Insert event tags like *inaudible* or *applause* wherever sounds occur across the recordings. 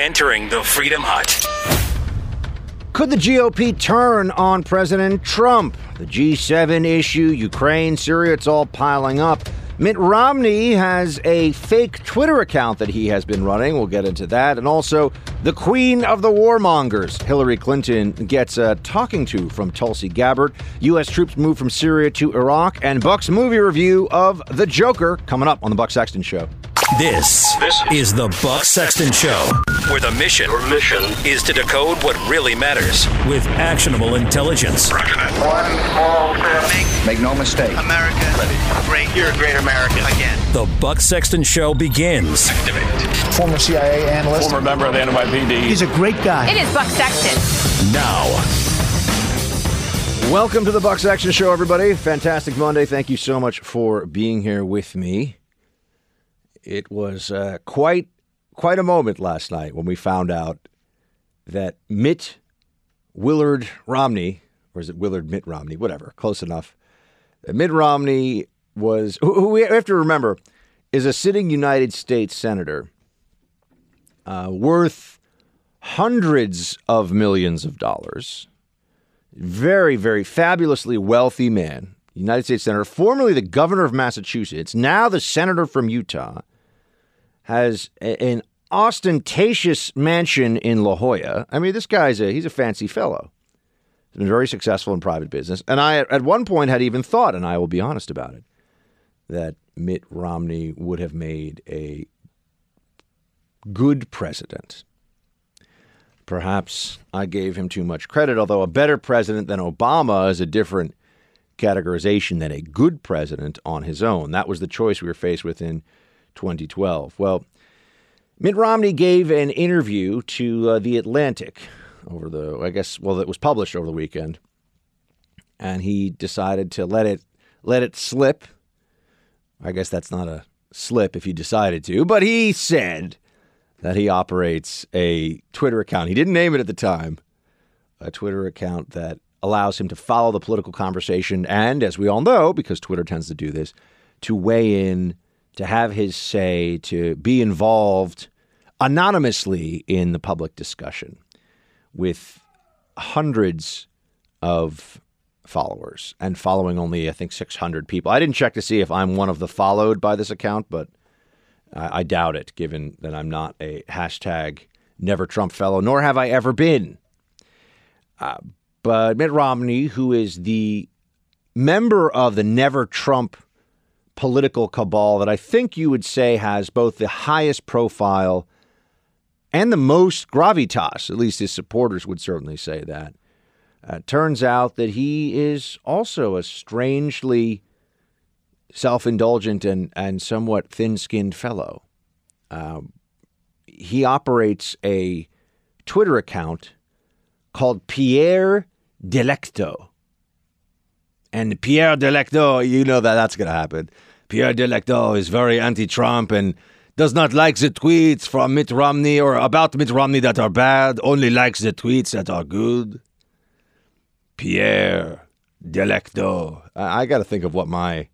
entering the Freedom Hut. Could the GOP turn on President Trump? The G7 issue, Ukraine, Syria, it's all piling up. Mitt Romney has a fake Twitter account that he has been running. We'll get into that. And also, the queen of the warmongers, Hillary Clinton, gets a talking to from Tulsi Gabbard. U.S. troops move from Syria to Iraq. And Buck's movie review of The Joker coming up on The Buck Sexton Show. This, this is the Buck Sexton Show, where the mission, Your mission is to decode what really matters with actionable intelligence. One small step. Make, make no mistake. America Ready. great. You're a great American. Again. The Buck Sexton Show begins. Activate. Former CIA analyst. Former member of the NYPD. He's a great guy. It is Buck Sexton. Now. Welcome to the Buck Sexton Show, everybody. Fantastic Monday. Thank you so much for being here with me. It was uh, quite quite a moment last night when we found out that Mitt Willard Romney, or is it Willard Mitt Romney? Whatever, close enough. Mitt Romney was, who we have to remember, is a sitting United States senator uh, worth hundreds of millions of dollars. Very, very fabulously wealthy man. United States Senator, formerly the governor of Massachusetts, now the senator from Utah has an ostentatious mansion in La Jolla. I mean, this guy's a he's a fancy fellow. He's been very successful in private business, and I at one point had even thought, and I will be honest about it, that Mitt Romney would have made a good president. Perhaps I gave him too much credit, although a better president than Obama is a different categorization than a good president on his own. That was the choice we were faced with in 2012. Well, Mitt Romney gave an interview to uh, The Atlantic over the, I guess, well, it was published over the weekend. And he decided to let it let it slip. I guess that's not a slip if he decided to, but he said that he operates a Twitter account. He didn't name it at the time. A Twitter account that allows him to follow the political conversation and, as we all know, because Twitter tends to do this, to weigh in to have his say, to be involved anonymously in the public discussion with hundreds of followers and following only, I think, 600 people. I didn't check to see if I'm one of the followed by this account, but I, I doubt it, given that I'm not a hashtag never Trump fellow, nor have I ever been. Uh, but Mitt Romney, who is the member of the Never Trump political cabal that I think you would say has both the highest profile and the most gravitas. At least his supporters would certainly say that. Uh, turns out that he is also a strangely self indulgent and, and somewhat thin skinned fellow. Uh, he operates a Twitter account called Pierre Delecto. And Pierre Delecto, you know that that's going to happen. Pierre Delecto is very anti Trump and does not like the tweets from Mitt Romney or about Mitt Romney that are bad, only likes the tweets that are good. Pierre Delecto. I, I got to think of what my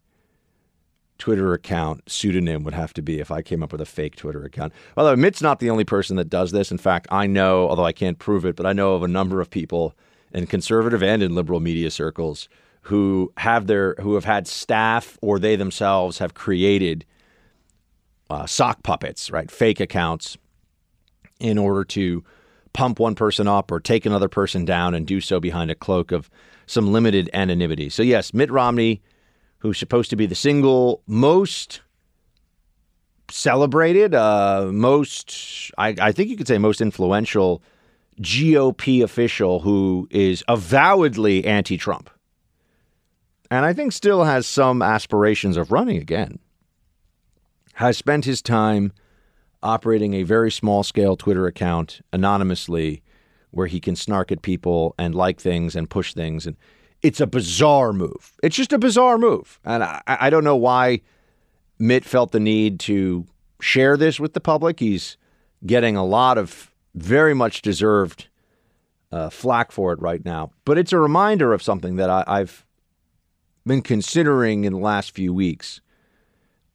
Twitter account pseudonym would have to be if I came up with a fake Twitter account. Although Mitt's not the only person that does this. In fact, I know, although I can't prove it, but I know of a number of people in conservative and in liberal media circles who have their who have had staff or they themselves have created uh, sock puppets, right, fake accounts, in order to pump one person up or take another person down and do so behind a cloak of some limited anonymity. So yes, Mitt Romney, who's supposed to be the single most celebrated, uh, most I, I think you could say most influential GOP official who is avowedly anti-Trump and I think still has some aspirations of running again, has spent his time operating a very small scale Twitter account anonymously where he can snark at people and like things and push things. And it's a bizarre move. It's just a bizarre move. And I, I don't know why Mitt felt the need to share this with the public. He's getting a lot of very much deserved uh, flack for it right now. But it's a reminder of something that I, I've been considering in the last few weeks,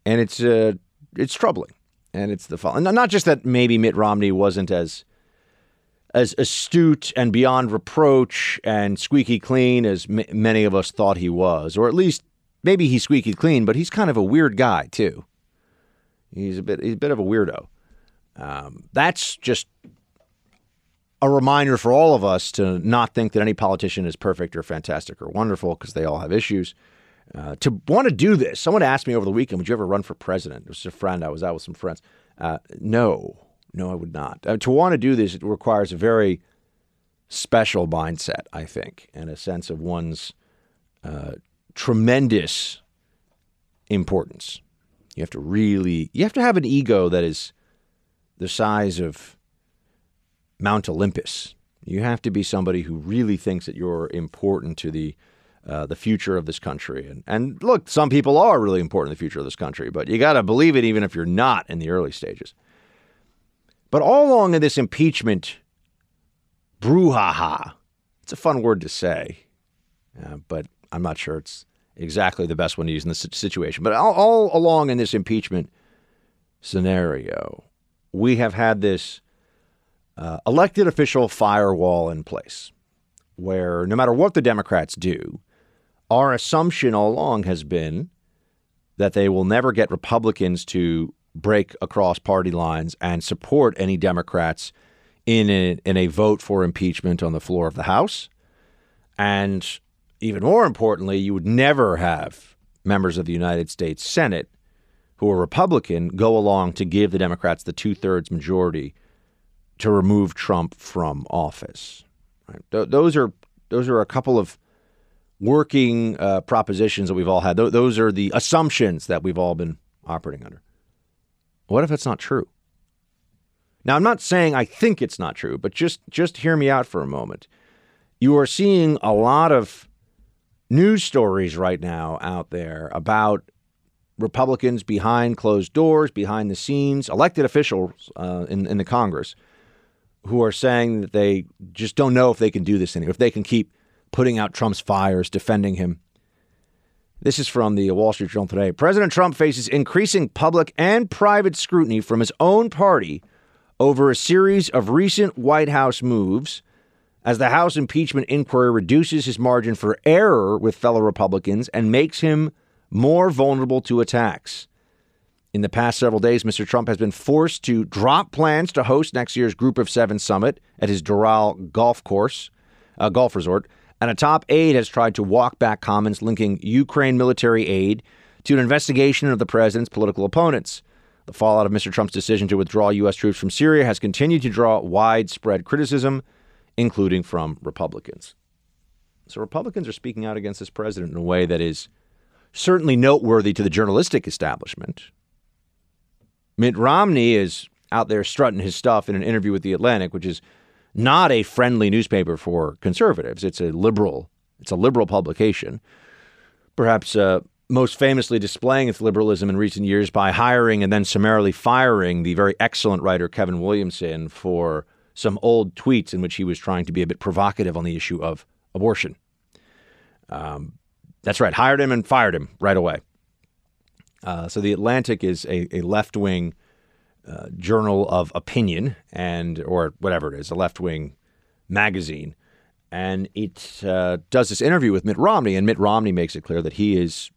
and it's uh, it's troubling. and it's the following. Not just that maybe Mitt Romney wasn't as as astute and beyond reproach and squeaky clean as m- many of us thought he was, or at least maybe he's squeaky clean, but he's kind of a weird guy too. He's a bit he's a bit of a weirdo. Um, that's just a reminder for all of us to not think that any politician is perfect or fantastic or wonderful because they all have issues. Uh, to want to do this, someone asked me over the weekend, "Would you ever run for president?" It was a friend. I was out with some friends. Uh, no, no, I would not. Uh, to want to do this, it requires a very special mindset, I think, and a sense of one's uh, tremendous importance. You have to really, you have to have an ego that is the size of Mount Olympus. You have to be somebody who really thinks that you're important to the uh, the future of this country. And and look, some people are really important in the future of this country, but you got to believe it even if you're not in the early stages. But all along in this impeachment brouhaha, it's a fun word to say, uh, but I'm not sure it's exactly the best one to use in this situation. But all, all along in this impeachment scenario, we have had this uh, elected official firewall in place where no matter what the Democrats do, our assumption all along has been that they will never get Republicans to break across party lines and support any Democrats in a, in a vote for impeachment on the floor of the House. And even more importantly, you would never have members of the United States Senate who are Republican go along to give the Democrats the two thirds majority to remove Trump from office. Right? Th- those are those are a couple of working uh, propositions that we've all had. Th- those are the assumptions that we've all been operating under. What if it's not true? Now, I'm not saying I think it's not true, but just just hear me out for a moment. You are seeing a lot of news stories right now out there about Republicans behind closed doors, behind the scenes, elected officials uh, in, in the Congress who are saying that they just don't know if they can do this anymore, if they can keep putting out Trump's fires, defending him. This is from the Wall Street Journal today. President Trump faces increasing public and private scrutiny from his own party over a series of recent White House moves as the House impeachment inquiry reduces his margin for error with fellow Republicans and makes him more vulnerable to attacks. In the past several days, Mr. Trump has been forced to drop plans to host next year's Group of Seven summit at his Doral golf course, uh, golf resort, and a top aide has tried to walk back comments linking Ukraine military aid to an investigation of the president's political opponents. The fallout of Mr. Trump's decision to withdraw U.S. troops from Syria has continued to draw widespread criticism, including from Republicans. So, Republicans are speaking out against this president in a way that is certainly noteworthy to the journalistic establishment. Mitt Romney is out there strutting his stuff in an interview with The Atlantic, which is not a friendly newspaper for conservatives. It's a liberal. It's a liberal publication. Perhaps uh, most famously displaying its liberalism in recent years by hiring and then summarily firing the very excellent writer Kevin Williamson for some old tweets in which he was trying to be a bit provocative on the issue of abortion. Um, that's right, hired him and fired him right away. Uh, so the Atlantic is a, a left wing uh, journal of opinion and or whatever it is, a left wing magazine, and it uh, does this interview with Mitt Romney, and Mitt Romney makes it clear that he is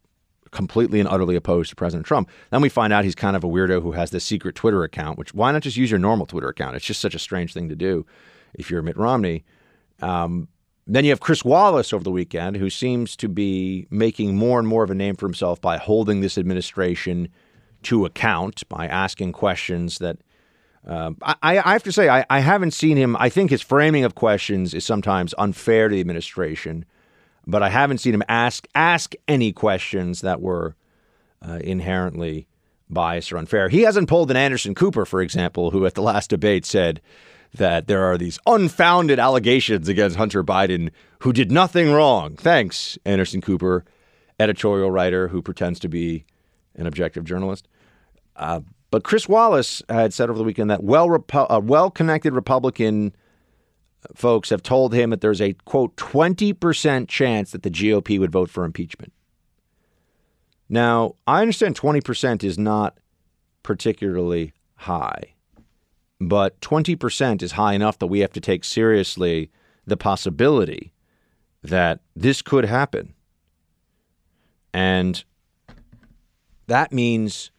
completely and utterly opposed to President Trump. Then we find out he's kind of a weirdo who has this secret Twitter account. Which why not just use your normal Twitter account? It's just such a strange thing to do if you're Mitt Romney. Um, then you have Chris Wallace over the weekend, who seems to be making more and more of a name for himself by holding this administration to account, by asking questions that um, I, I, have to say, I, I, haven't seen him. I think his framing of questions is sometimes unfair to the administration, but I haven't seen him ask ask any questions that were uh, inherently biased or unfair. He hasn't pulled an Anderson Cooper, for example, who at the last debate said that there are these unfounded allegations against Hunter Biden who did nothing wrong. Thanks, Anderson Cooper, editorial writer who pretends to be an objective journalist. Uh, but Chris Wallace had said over the weekend that well Repu- uh, well connected Republican folks have told him that there's a quote 20% chance that the GOP would vote for impeachment. Now, I understand 20% is not particularly high, but 20% is high enough that we have to take seriously the possibility that this could happen. And that means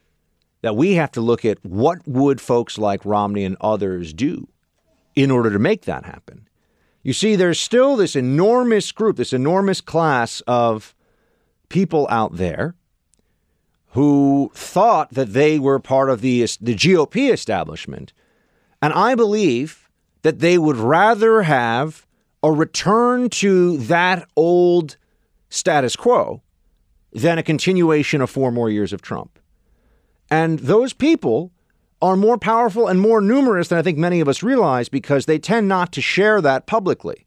that we have to look at what would folks like Romney and others do in order to make that happen. You see, there's still this enormous group, this enormous class of people out there who thought that they were part of the, the GOP establishment. And I believe that they would rather have a return to that old status quo than a continuation of four more years of Trump. And those people are more powerful and more numerous than I think many of us realize because they tend not to share that publicly.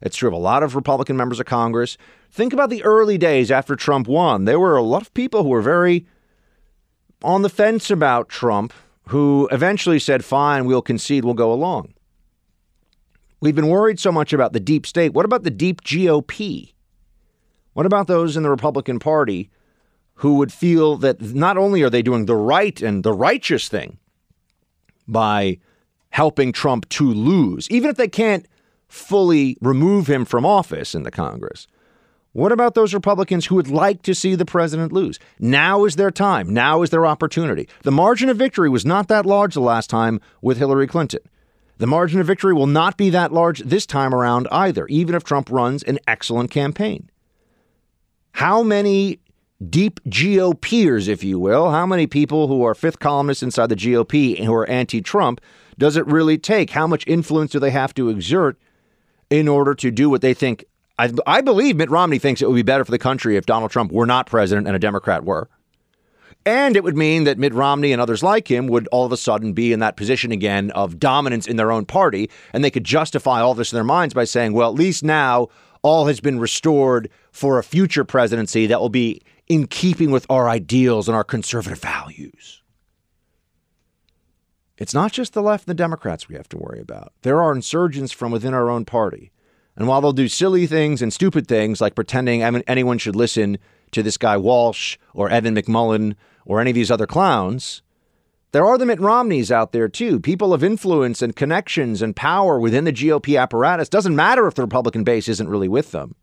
It's true of a lot of Republican members of Congress. Think about the early days after Trump won. There were a lot of people who were very on the fence about Trump who eventually said, fine, we'll concede, we'll go along. We've been worried so much about the deep state. What about the deep GOP? What about those in the Republican Party who would feel that not only are they doing the right and the righteous thing by helping Trump to lose, even if they can't fully remove him from office in the Congress. What about those Republicans who would like to see the president lose? Now is their time. Now is their opportunity. The margin of victory was not that large the last time with Hillary Clinton. The margin of victory will not be that large this time around either, even if Trump runs an excellent campaign. How many deep GOPers, if you will, how many people who are fifth columnists inside the GOP and who are anti Trump does it really take? How much influence do they have to exert in order to do what they think. I, I believe Mitt Romney thinks it would be better for the country if Donald Trump were not president and a Democrat were. And it would mean that Mitt Romney and others like him would all of a sudden be in that position again of dominance in their own party. And they could justify all this in their minds by saying, well, at least now all has been restored for a future presidency that will be in keeping with our ideals and our conservative values. It's not just the left and the Democrats we have to worry about. There are insurgents from within our own party. And while they'll do silly things and stupid things like pretending anyone should listen to this guy Walsh or Evan McMullin or any of these other clowns, there are the Mitt Romneys out there too, people of influence and connections and power within the GOP apparatus. Doesn't matter if the Republican base isn't really with them.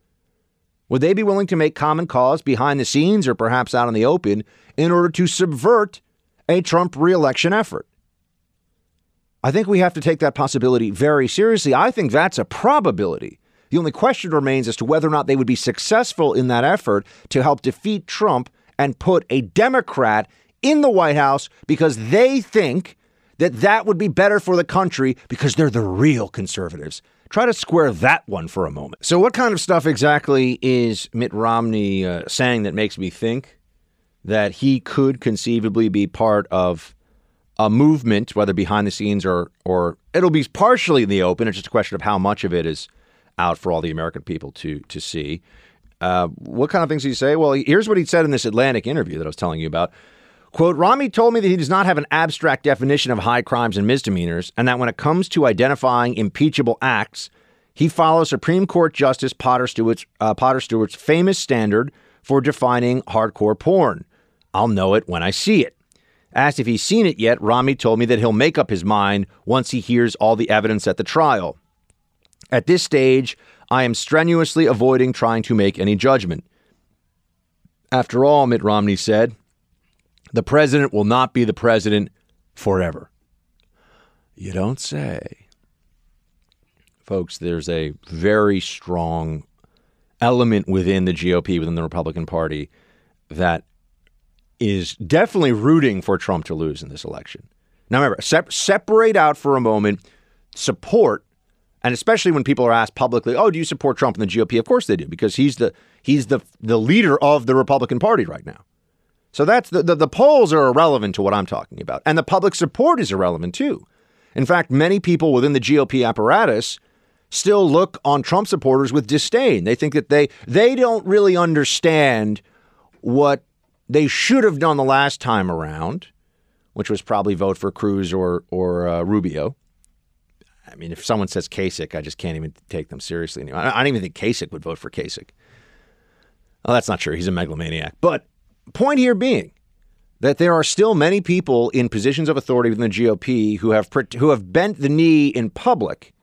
Would they be willing to make common cause behind the scenes or perhaps out in the open in order to subvert a Trump reelection effort? I think we have to take that possibility very seriously. I think that's a probability. The only question remains as to whether or not they would be successful in that effort to help defeat Trump and put a Democrat in the White House because they think that that would be better for the country because they're the real conservatives. Try to square that one for a moment. So, what kind of stuff exactly is Mitt Romney uh, saying that makes me think that he could conceivably be part of a movement, whether behind the scenes or or it'll be partially in the open. It's just a question of how much of it is out for all the American people to to see. Uh, what kind of things did he say? Well, here's what he said in this Atlantic interview that I was telling you about. Quote, Romney told me that he does not have an abstract definition of high crimes and misdemeanors, and that when it comes to identifying impeachable acts, he follows Supreme Court Justice Potter Stewart's, uh, Potter Stewart's famous standard for defining hardcore porn. I'll know it when I see it. Asked if he's seen it yet, Romney told me that he'll make up his mind once he hears all the evidence at the trial. At this stage, I am strenuously avoiding trying to make any judgment. After all, Mitt Romney said, the president will not be the president forever. You don't say. Folks, there's a very strong element within the GOP, within the Republican Party, that is definitely rooting for Trump to lose in this election. Now, remember, sep- separate out for a moment support, and especially when people are asked publicly, "Oh, do you support Trump and the GOP?" Of course they do, because he's the he's the the leader of the Republican Party right now. So that's the, the the polls are irrelevant to what I'm talking about, and the public support is irrelevant too. In fact, many people within the GOP apparatus still look on Trump supporters with disdain. They think that they they don't really understand what they should have done the last time around, which was probably vote for Cruz or or uh, Rubio. I mean, if someone says Kasich, I just can't even take them seriously anymore. I don't even think Kasich would vote for Kasich. Well, that's not true. He's a megalomaniac. But point here being that there are still many people in positions of authority within the GOP who have who have bent the knee in public.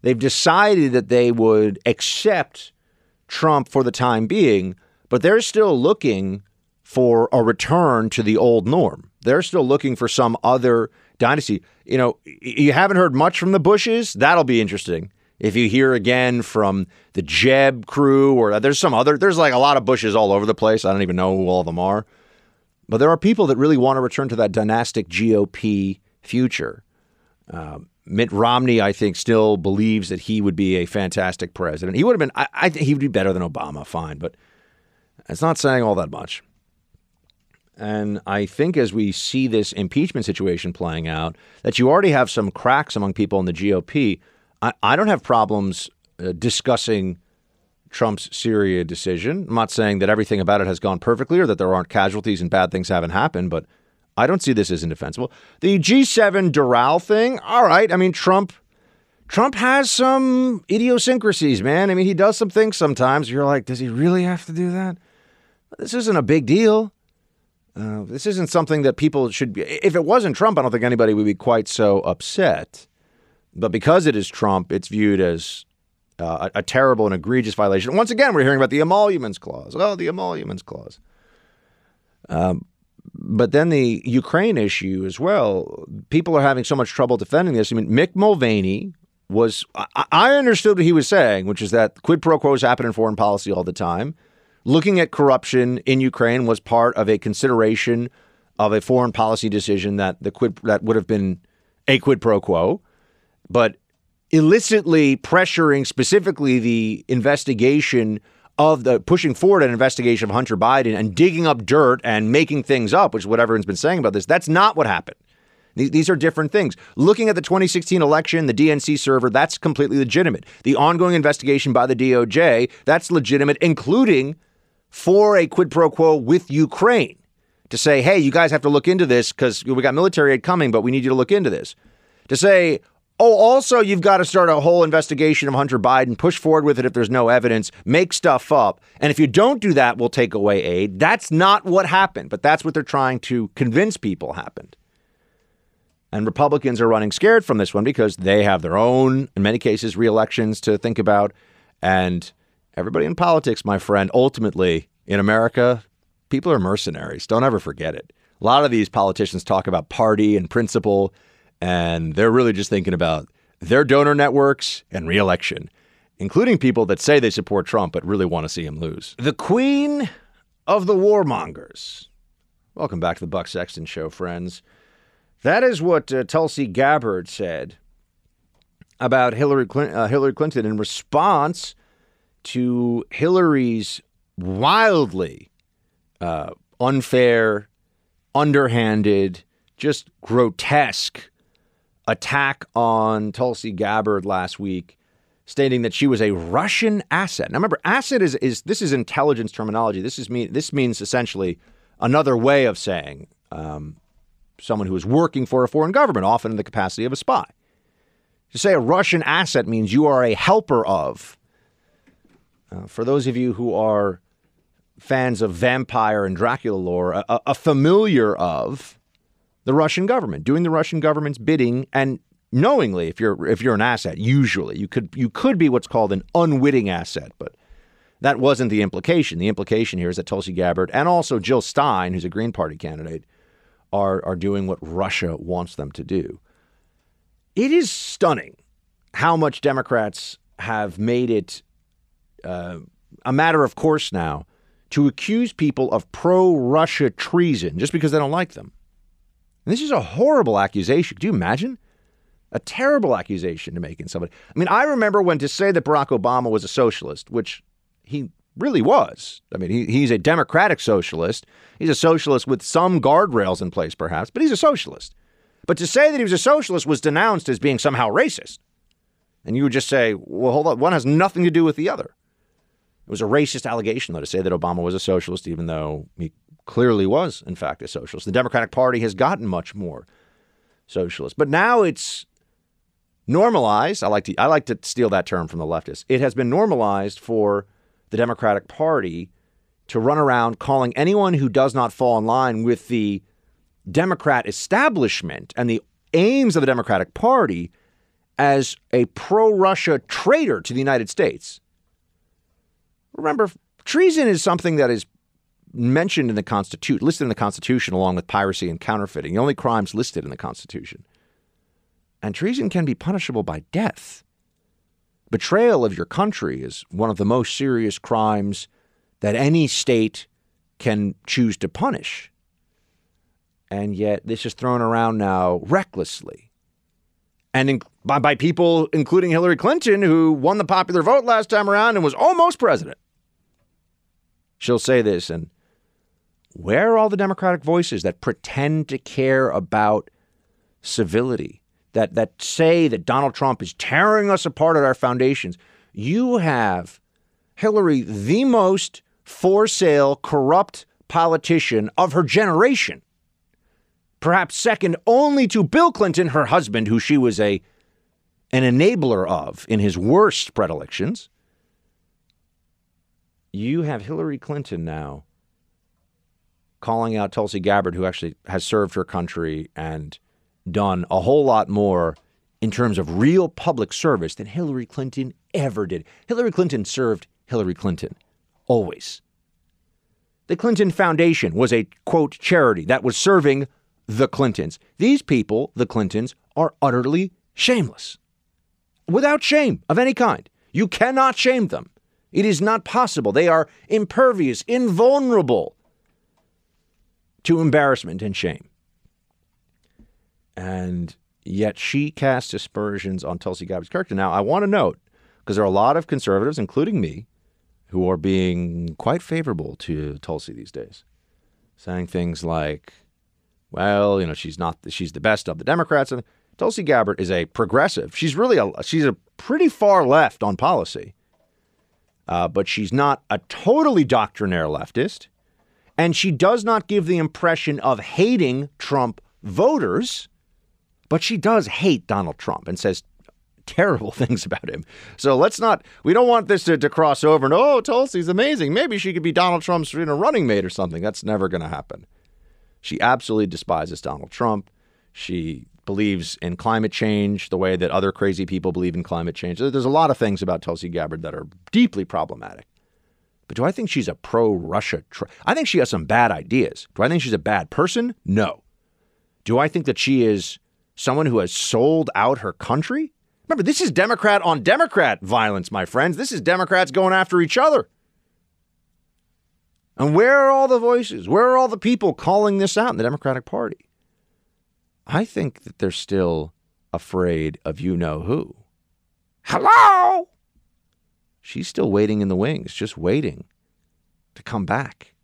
They've decided that they would accept Trump for the time being, but they're still looking for a return to the old norm. They're still looking for some other dynasty. You know, you haven't heard much from the Bushes. That'll be interesting. If you hear again from the Jeb crew, or there's some other, there's like a lot of Bushes all over the place. I don't even know who all of them are. But there are people that really want to return to that dynastic GOP future. Uh, Mitt Romney, I think, still believes that he would be a fantastic president. He would have been, I, I think he would be better than Obama, fine, but it's not saying all that much. And I think as we see this impeachment situation playing out, that you already have some cracks among people in the GOP. I, I don't have problems uh, discussing Trump's Syria decision. I'm not saying that everything about it has gone perfectly or that there aren't casualties and bad things haven't happened, but I don't see this as indefensible. The G7 Doral thing, all right. I mean, Trump Trump has some idiosyncrasies, man. I mean, he does some things sometimes. You're like, does he really have to do that? This isn't a big deal. Uh, this isn't something that people should be. If it wasn't Trump, I don't think anybody would be quite so upset. But because it is Trump, it's viewed as uh, a, a, terrible and egregious violation. Once again, we're hearing about the emoluments clause. Oh, the emoluments clause. Um, but then the Ukraine issue as well. People are having so much trouble defending this. I mean, Mick Mulvaney was. I, I understood what he was saying, which is that quid pro quos happen in foreign policy all the time. Looking at corruption in Ukraine was part of a consideration of a foreign policy decision that the quid that would have been a quid pro quo. But illicitly pressuring specifically the investigation of the pushing forward an investigation of Hunter Biden and digging up dirt and making things up, which is what everyone's been saying about this. That's not what happened. These are different things. Looking at the 2016 election, the DNC server, that's completely legitimate. The ongoing investigation by the DOJ, that's legitimate, including for a quid pro quo with Ukraine to say, hey, you guys have to look into this because we got military aid coming, but we need you to look into this. To say, Oh, also, you've got to start a whole investigation of Hunter Biden, push forward with it if there's no evidence, make stuff up. And if you don't do that, we'll take away aid. That's not what happened, but that's what they're trying to convince people happened. And Republicans are running scared from this one because they have their own, in many cases, reelections to think about. And everybody in politics, my friend, ultimately in America, people are mercenaries. Don't ever forget it. A lot of these politicians talk about party and principle and they're really just thinking about their donor networks and reelection, including people that say they support Trump but really want to see him lose. The queen of the warmongers. Welcome back to the Buck Sexton Show, friends. That is what uh, Tulsi Gabbard said about Hillary, Clinton, uh, Hillary Clinton in response to Hillary's wildly uh, unfair, underhanded, just grotesque attack on Tulsi Gabbard last week, stating that she was a Russian asset. Now, remember, asset is is this is intelligence terminology. This is mean this means essentially another way of saying um, someone who is working for a foreign government, often in the capacity of a spy. To say a Russian asset means you are a helper of. Uh, for those of you who are fans of vampire and Dracula lore, a, a familiar of the Russian government, doing the Russian government's bidding and knowingly if you're if you're an asset usually you could you could be what's called an unwitting asset but that wasn't the implication. The implication here is that Tulsi Gabbard and also Jill Stein who's a Green Party candidate are are doing what Russia wants them to do. It is stunning how much Democrats have made it uh, a matter of course now to accuse people of pro Russia treason just because they don't like them and this is a horrible accusation. Do you imagine? A terrible accusation to make in somebody. I mean, I remember when to say that Barack Obama was a socialist, which he really was. I mean, he, he's a democratic socialist. He's a socialist with some guardrails in place, perhaps, but he's a socialist. But to say that he was a socialist was denounced as being somehow racist. And you would just say, well, hold on, one has nothing to do with the other. It was a racist allegation, though, to say that Obama was a socialist, even though he clearly was, in fact, a socialist. The Democratic Party has gotten much more socialist, but now it's normalized. I like to I like to steal that term from the leftists. It has been normalized for the Democratic Party to run around calling anyone who does not fall in line with the Democrat establishment and the aims of the Democratic Party as a pro Russia traitor to the United States. Remember, treason is something that is mentioned in the Constitution, listed in the Constitution along with piracy and counterfeiting, the only crimes listed in the Constitution. And treason can be punishable by death. Betrayal of your country is one of the most serious crimes that any state can choose to punish. And yet, this is thrown around now recklessly. And in, by, by people, including Hillary Clinton, who won the popular vote last time around and was almost president. She'll say this, and where are all the Democratic voices that pretend to care about civility, that, that say that Donald Trump is tearing us apart at our foundations? You have Hillary, the most for sale, corrupt politician of her generation. Perhaps second only to Bill Clinton, her husband, who she was a an enabler of in his worst predilections. You have Hillary Clinton now calling out Tulsi Gabbard, who actually has served her country and done a whole lot more in terms of real public service than Hillary Clinton ever did. Hillary Clinton served Hillary Clinton, always. The Clinton Foundation was a, quote, charity that was serving the Clintons. These people, the Clintons, are utterly shameless. Without shame of any kind. You cannot shame them. It is not possible. They are impervious, invulnerable to embarrassment and shame. And yet she casts aspersions on Tulsi Gabbard's character. Now, I want to note, because there are a lot of conservatives, including me, who are being quite favorable to Tulsi these days, saying things like, well, you know, she's not, she's the best of the Democrats. And Tulsi Gabbard is a progressive. She's really a, she's a pretty far left on policy, uh, but she's not a totally doctrinaire leftist. And she does not give the impression of hating Trump voters, but she does hate Donald Trump and says terrible *laughs* things about him. So let's not, we don't want this to, to cross over and, oh, Tulsi's amazing. Maybe she could be Donald Trump's you know, running mate or something. That's never going to happen. She absolutely despises Donald Trump. She believes in climate change the way that other crazy people believe in climate change. There's a lot of things about Tulsi Gabbard that are deeply problematic. But do I think she's a pro Russia? Tr- I think she has some bad ideas. Do I think she's a bad person? No. Do I think that she is someone who has sold out her country? Remember, this is Democrat on Democrat violence, my friends. This is Democrats going after each other. And where are all the voices? Where are all the people calling this out in the Democratic Party? I think that they're still afraid of you know who. Hello? She's still waiting in the wings, just waiting to come back,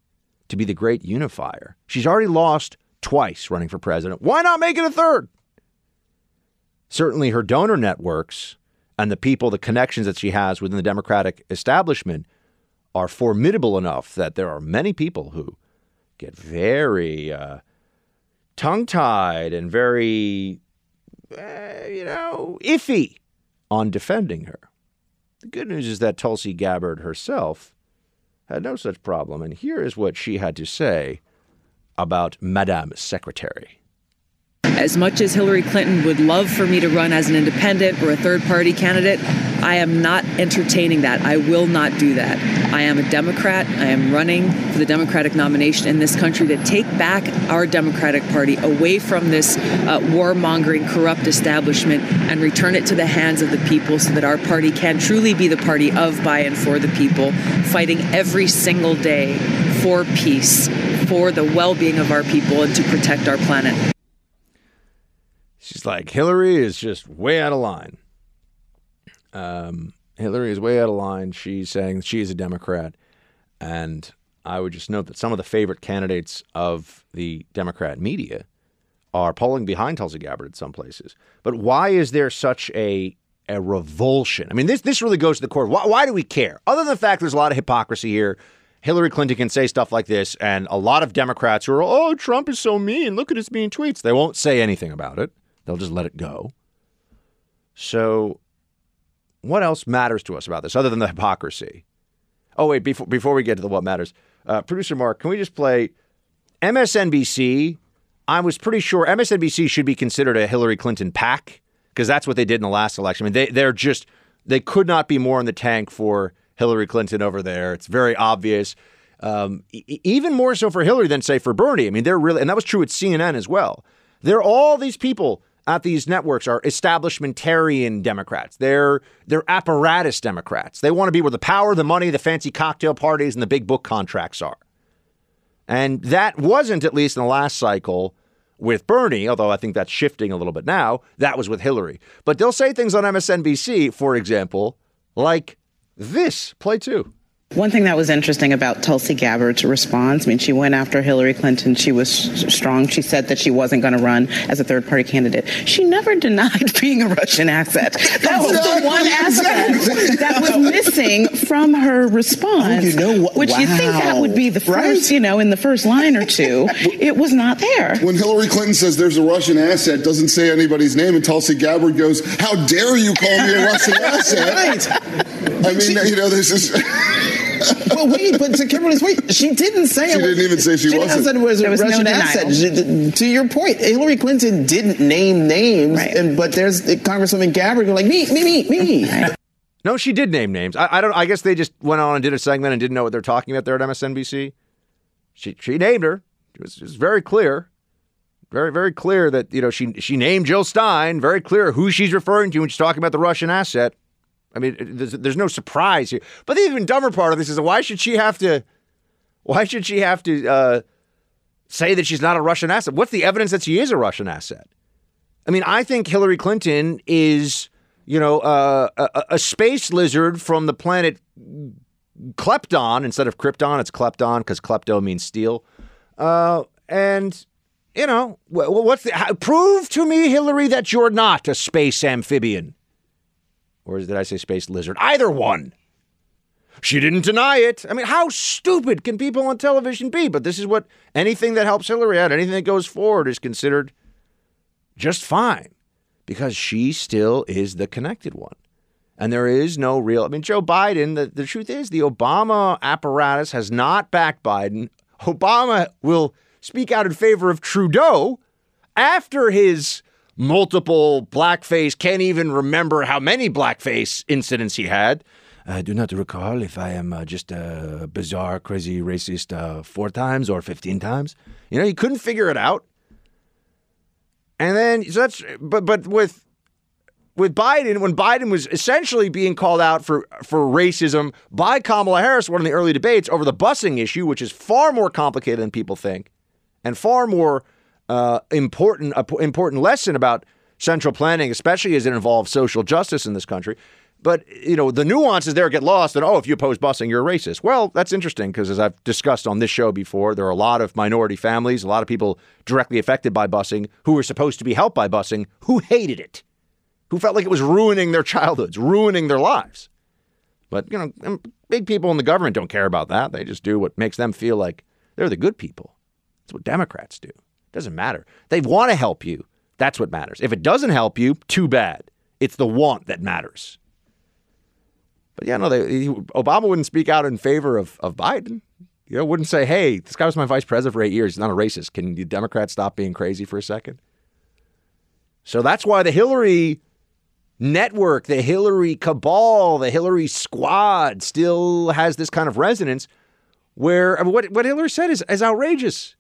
to be the great unifier. She's already lost twice running for president. Why not make it a third? Certainly, her donor networks and the people, the connections that she has within the Democratic establishment are formidable enough that there are many people who get very uh, tongue tied and very, uh, you know, iffy on defending her. The good news is that Tulsi Gabbard herself had no such problem. And here is what she had to say about Madame Secretary. As much as Hillary Clinton would love for me to run as an independent or a third party candidate, I am not entertaining that. I will not do that. I am a Democrat. I am running for the Democratic nomination in this country to take back our Democratic Party away from this uh, warmongering, corrupt establishment and return it to the hands of the people so that our party can truly be the party of, by, and for the people, fighting every single day for peace, for the well being of our people, and to protect our planet. She's like, Hillary is just way out of line. Um, Hillary is way out of line. She's saying she is a Democrat. And I would just note that some of the favorite candidates of the Democrat media are polling behind Tulsi Gabbard in some places. But why is there such a a revulsion? I mean, this this really goes to the core. Why, why do we care? Other than the fact there's a lot of hypocrisy here. Hillary Clinton can say stuff like this, and a lot of Democrats who are, oh, Trump is so mean. Look at his mean tweets. They won't say anything about it. They'll just let it go. So, what else matters to us about this other than the hypocrisy? Oh, wait, before, before we get to the what matters, Uh, Producer Mark, can we just play MSNBC? I was pretty sure MSNBC should be considered a Hillary Clinton PAC because that's what they did in the last election. I mean, they they're just they could not be more in the tank for Hillary Clinton over there. It's very obvious. Um, e- even more so for Hillary than say for Bernie. I mean, they're really, and that was true at CNN as well. There are all these people at these networks are establishmentarian Democrats. They're they're apparatus Democrats. They want to be where the power, the money, the fancy cocktail parties, and the big book contracts are. And that wasn't, at least in the last cycle, with Bernie, although I think that's shifting a little bit now. That was with Hillary. But they'll say things on MSNBC, for example, like this. Play two. One thing that was interesting about Tulsi Gabbard's response, I mean, she went after Hillary Clinton. She was strong. She said that she wasn't going to run as a third party candidate. She never denied *laughs* being a Russian asset. That was the one aspect that was missing from her response. Oh, you know what? Which you think that would be the Right. first, you know, in the first line or two. It was not there. When Hillary Clinton says there's a Russian asset, doesn't say anybody's name, and Tulsi Gabbard goes, "How dare you call me a Russian *laughs* asset?" Right. I mean, you know, this is. *laughs* But wait, but to Kimberly's point, she didn't say She it was- didn't even say she didn't wasn't. said it was a There was Russian denial. asset. She- To your point, Hillary Clinton didn't name names, Right. and but there's Congresswoman Gabbard going like me, me, me, me. No, she did name names. I, I don't. I guess they just went on and did a segment and didn't know what they're talking about there at MSNBC. She she named her. It was, it was very clear, very very clear that you know she she named Jill Stein. Very clear who she's referring to when she's talking about the Russian asset. I mean, there's, there's no surprise here. But the even dumber part of this is why should she have to? Why should she have to uh, say that she's not a Russian asset? What's the evidence that she is a Russian asset? I mean, I think Hillary Clinton is, you know, uh, a, a space lizard from the planet Klepton instead of Krypton. It's Klepton because klepto means steal. Uh, and you know, wh- wh- what's the prove to me, Hillary, that you're not a space amphibian, or did I say space lizard? Either one. She didn't deny it. I mean, how stupid can people on television be? But this is what anything that helps Hillary out, anything that goes forward, is considered just fine because she still is the connected one. And there is no real, I mean, Joe Biden, the, the truth is the Obama apparatus has not backed Biden. Obama will speak out in favor of Trudeau after his multiple blackface, can't even remember how many blackface incidents he had. I do not recall if I am uh, just a bizarre, crazy racist uh, four times or 15 times. You know, he couldn't figure it out. And then so that's but but with with Biden, when Biden was essentially being called out for for racism by Kamala Harris, one of the early debates over the busing issue, which is far more complicated than people think, and far more uh, important p- important lesson about central planning, especially as it involves social justice in this country. But you know the nuances there get lost. And oh, if you oppose busing, you're a racist. Well, that's interesting because as I've discussed on this show before, there are a lot of minority families, a lot of people directly affected by busing who were supposed to be helped by busing who hated it who felt like it was ruining their childhoods, ruining their lives. But, you know, big people in the government don't care about that. They just do what makes them feel like they're the good people. That's what Democrats do. Doesn't matter. They want to help you. That's what matters. If it doesn't help you, too bad. It's the want that matters. But yeah, no, they, he, Obama wouldn't speak out in favor of, of Biden. You know, wouldn't say, hey, this guy was my vice president for eight years. He's not a racist. Can the Democrats stop being crazy for a second? So that's why the Hillary network, the Hillary cabal, the Hillary squad still has this kind of resonance where what, what Hillary said is, is outrageous.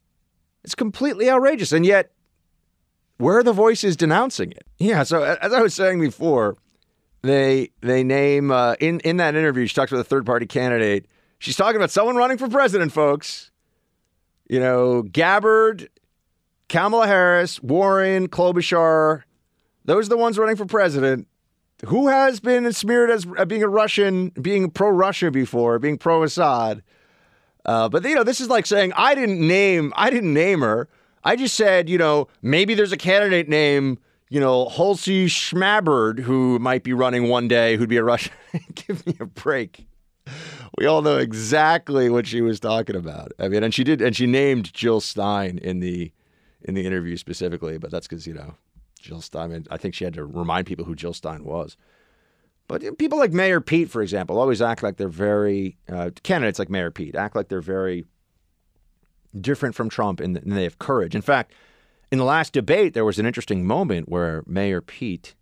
It's completely outrageous. And yet, where are the voices denouncing it? Yeah. So as I was saying before, they they name uh, in in that interview. She talks with a third party candidate. She's talking about someone running for president, folks. You know, Gabbard, Kamala Harris, Warren, Klobuchar. Those are the ones running for president. Who has been smeared as uh, being a Russian, being pro Russia before, being pro Assad? Uh, but you know, this is like saying I didn't name I didn't name her. I just said, you know, maybe there's a candidate named, you know, Halsey Schmabard who might be running one day who'd be a Russian. *laughs* Give me a break. We all know exactly what she was talking about. I mean, and she did, and she named Jill Stein in the in the interview specifically, but that's because you know Jill Stein. I think she had to remind people who Jill Stein was. But people like Mayor Pete, for example, always act like they're very uh, candidates like Mayor Pete act like they're very different from Trump and they have courage. In fact, in the last debate, there was an interesting moment where Mayor Pete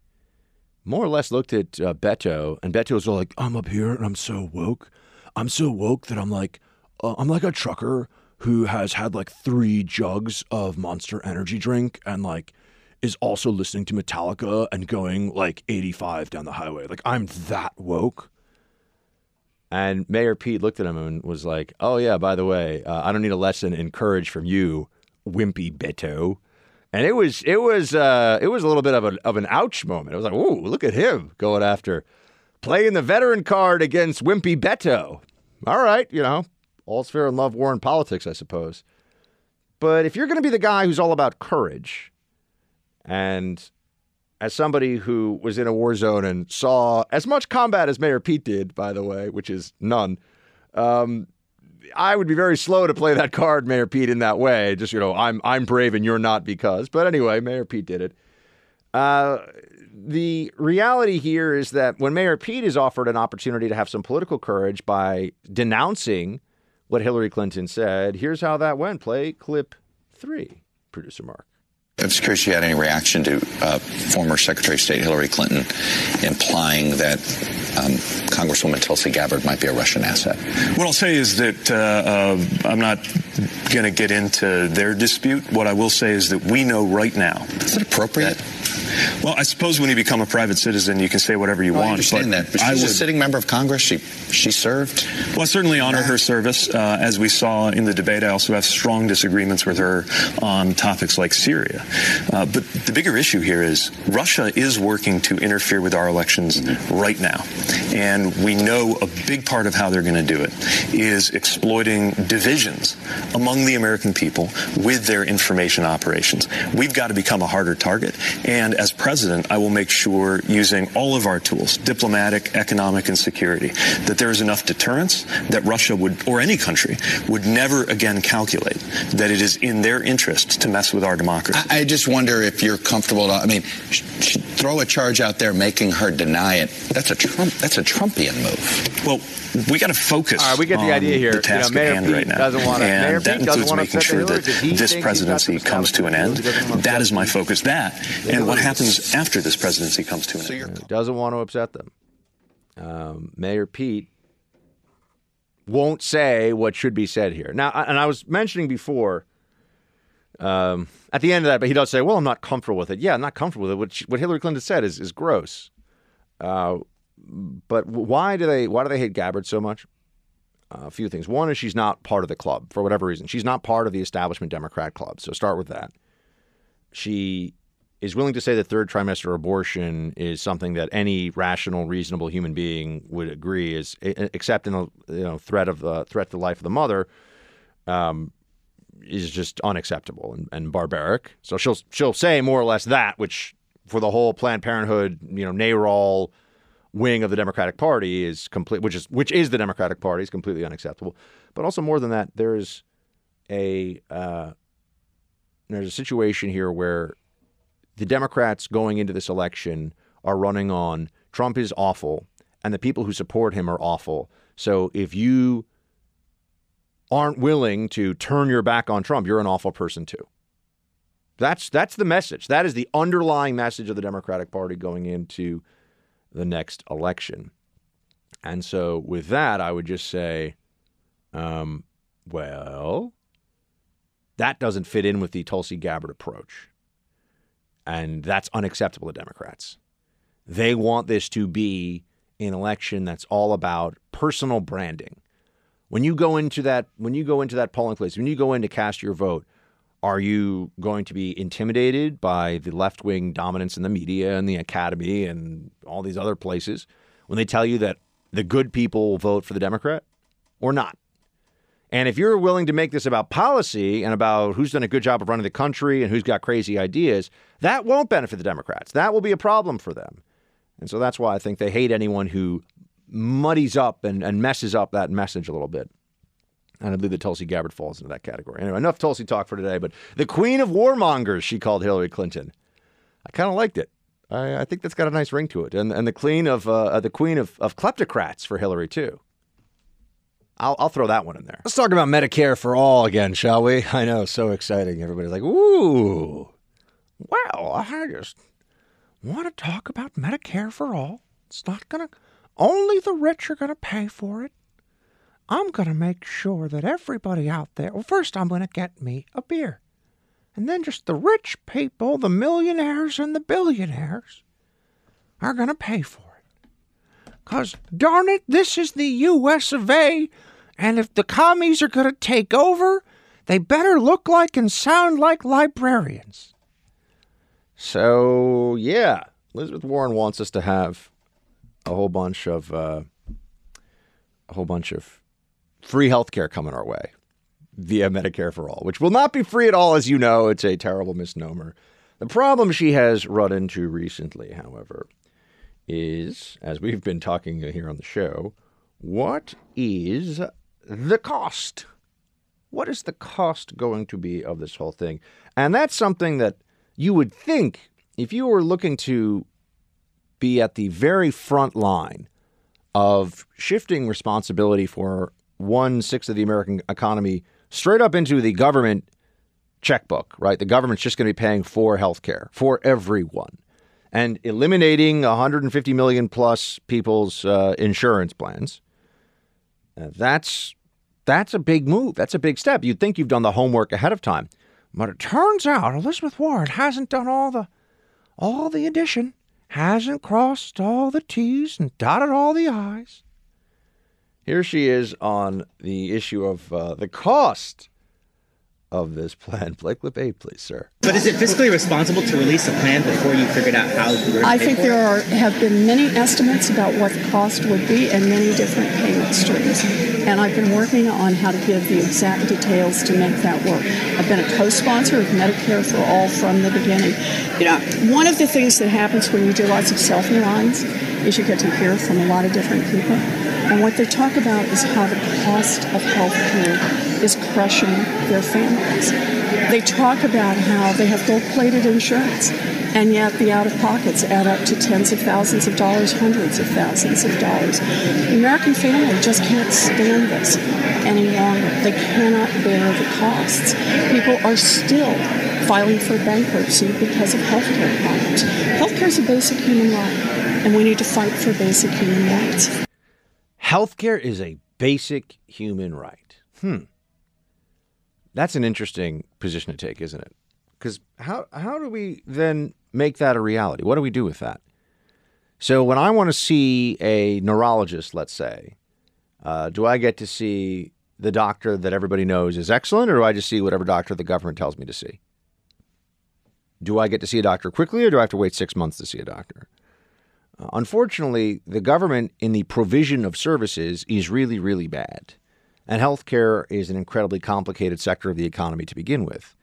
more or less looked at uh, Beto, and Beto was like, "I'm up here and I'm so woke. I'm so woke that I'm like, uh, I'm like a trucker who has had like three jugs of Monster Energy drink and like." Is also listening to Metallica and going like 85 down the highway. Like, I'm that woke. And Mayor Pete looked at him and was like, "Oh yeah, by the way, uh, I don't need a lesson in courage from you, wimpy Beto." And it was it was uh, it was a little bit of an of an ouch moment. It was like, "Ooh, look at him going after playing the veteran card against wimpy Beto." All right, you know, all's fair in love, war, and politics, I suppose. But if you're going to be the guy who's all about courage, and as somebody who was in a war zone and saw as much combat as Mayor Pete did, by the way, which is none, um, I would be very slow to play that card, Mayor Pete, in that way. Just you know, I'm I'm brave and you're not because. But anyway, Mayor Pete did it. Uh, the reality here is that when Mayor Pete is offered an opportunity to have some political courage by denouncing what Hillary Clinton said, here's how that went. Play clip three, producer Mark. I was curious if you had any reaction to uh, former Secretary of State Hillary Clinton implying that um, Congresswoman Tulsi Gabbard might be a Russian asset. What I'll say is that uh, uh, I'm not going to get into their dispute. What I will say is that we know right now. Is it appropriate? That, well, I suppose when you become a private citizen, you can say whatever you well, want. I understand but that, but she's I would, a sitting member of Congress. She she served. Well, I certainly honor her service. Uh, as we saw in the debate, I also have strong disagreements with her on topics like Syria. Uh, but the bigger issue here is Russia is working to interfere with our elections right now, and we know a big part of how they're going to do it is exploiting divisions among the American people with their information operations. We've got to become a harder target, and as president, I will make sure, using all of our tools, diplomatic, economic, and security, that there is enough deterrence that Russia would, or any country, would never again calculate that it is in their interest to mess with our democracy. I, I just wonder if you're comfortable. To, I mean, sh- sh- throw a charge out there, making her deny it. That's a Trump. That's a Trumpian move. Well, we got to focus. All right, we get the idea here. The task you know, Mayor at hand Pete right now, doesn't want to. and Mayor that Pete doesn't includes want to making upset sure Hillary. that Does he this think presidency he's got comes to an end. He doesn't want to That upset is my them. focus. That and what happens after this presidency comes to an end. He doesn't want to upset them. Um, Mayor Pete won't say what should be said here. Now, I- and I was mentioning before, um, at the end of that, but he does say, "Well, I'm not comfortable with it." Yeah, I'm not comfortable with it. What, what Hillary Clinton said is is gross. Uh, but why do they why do they hate Gabbard so much? Uh, a few things. One is she's not part of the club for whatever reason. She's not part of the establishment Democrat club. So start with that. She is willing to say that third trimester abortion is something that any rational, reasonable human being would agree is, except in a you know threat of the threat to the life of the mother, um, is just unacceptable and, and barbaric. So she'll she'll say more or less that, which for the whole Planned Parenthood, you know, NARAL wing of the Democratic Party is complete, which is which is the Democratic Party is completely unacceptable. But also more than that, there is a uh, there's a situation here where the Democrats going into this election are running on Trump is awful and the people who support him are awful. So if you aren't willing to turn your back on Trump, you're an awful person too. That's that's the message. That is the underlying message of the Democratic Party going into the next election. And so with that, I would just say, um, well, that doesn't fit in with the Tulsi Gabbard approach. And that's unacceptable to Democrats. They want this to be an election that's all about personal branding. When you go into that when you go into that polling place, when you go in to cast your vote, are you going to be intimidated by the left-wing dominance in the media and the academy and all these other places when they tell you that the good people will vote for the Democrat or not? And if you're willing to make this about policy and about who's done a good job of running the country and who's got crazy ideas, that won't benefit the Democrats. That will be a problem for them. And so that's why I think they hate anyone who muddies up and, and messes up that message a little bit. And I believe that Tulsi Gabbard falls into that category. Anyway, enough Tulsi talk for today, but the queen of warmongers, she called Hillary Clinton. I kind of liked it. I, I, think that's got a nice ring to it. And, and the queen of uh, the queen of, of kleptocrats for Hillary, too. I'll, I'll throw that one in there. Let's talk about Medicare for all again, shall we? I know, so exciting. Everybody's like, ooh, well, I just want to talk about Medicare for all. It's not going to, only the rich are going to pay for it. I'm going to make sure that everybody out there, well, first I'm going to get me a beer. And then just the rich people, the millionaires and the billionaires, are going to pay for it. Because, darn it, this is the US of A, and if the commies are going to take over, they better look like and sound like librarians. So, yeah, Elizabeth Warren wants us to have a whole bunch of uh, a whole bunch of free health care coming our way via Medicare for All, which will not be free at all, as you know. It's a terrible misnomer. The problem she has run into recently, however, is, as we've been talking here on the show, what is the cost? What is the cost going to be of this whole thing? And that's something that you would think if you were looking to be at the very front line of shifting responsibility for one sixth of the American economy straight up into the government checkbook, right? The government's just going to be paying for health care for everyone and eliminating 150 million plus people's uh, insurance plans. That's that's a big move. That's a big step. You'd think you've done the homework ahead of time, but it turns out Elizabeth Warren hasn't done all the all the addition, hasn't crossed all the T's and dotted all the I's. Here she is on the issue of uh, the cost of this plan. *laughs* Blake LeBay, please, sir. But is it fiscally responsible to release a plan before you figured out how to I think there are have been many estimates about what the cost would be and many different payment streams. And I've been working on how to give the exact details to make that work. I've been a co-sponsor of Medicare for All from the beginning. You know, one of the things that happens when you do lots of selfie lines is you get to hear from a lot of different people. And what they talk about is how the cost of health care is crushing their families. They talk about how they have gold plated insurance, and yet the out of pockets add up to tens of thousands of dollars, hundreds of thousands of dollars. The American family just can't stand this any longer. They cannot bear the costs. People are still filing for bankruptcy because of health care problems. Health care is a basic human right, and we need to fight for basic human rights. Healthcare is a basic human right. Hmm. That's an interesting position to take, isn't it? Because how how do we then make that a reality? What do we do with that? So when I want to see a neurologist, let's say, uh, do I get to see the doctor that everybody knows is excellent, or do I just see whatever doctor the government tells me to see? Do I get to see a doctor quickly, or do I have to wait six months to see a doctor? Uh, unfortunately, the government in the provision of services is really, really bad. And healthcare is an incredibly complicated sector of the economy to begin with.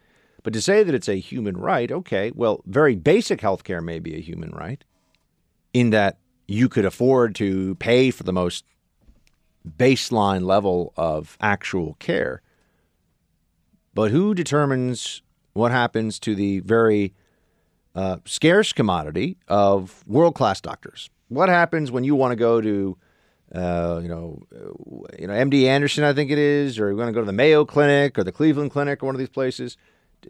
But to say that it's a human right, okay, well, very basic healthcare may be a human right in that you could afford to pay for the most baseline level of actual care. But who determines what happens to the very uh, scarce commodity of world class doctors? What happens when you want to go to uh, you know, uh, you know, MD Anderson, I think it is, or you're going to go to the Mayo Clinic or the Cleveland Clinic or one of these places.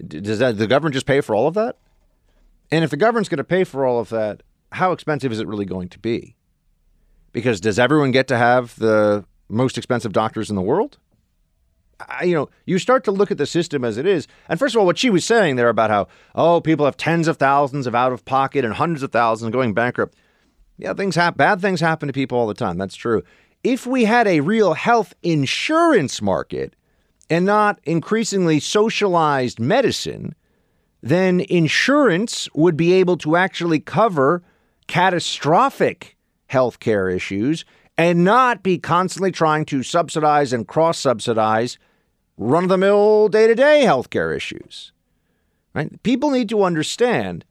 Does that the government just pay for all of that? And if the government's going to pay for all of that, how expensive is it really going to be? Because does everyone get to have the most expensive doctors in the world? I, you know, you start to look at the system as it is. And first of all, what she was saying there about how, oh, people have tens of thousands of out of pocket and hundreds of thousands going bankrupt. Yeah, things happen. Bad things happen to people all the time. That's true. If we had a real health insurance market and not increasingly socialized medicine, then insurance would be able to actually cover catastrophic healthcare issues and not be constantly trying to subsidize and cross subsidize run of the mill day to day healthcare issues. Right? People need to understand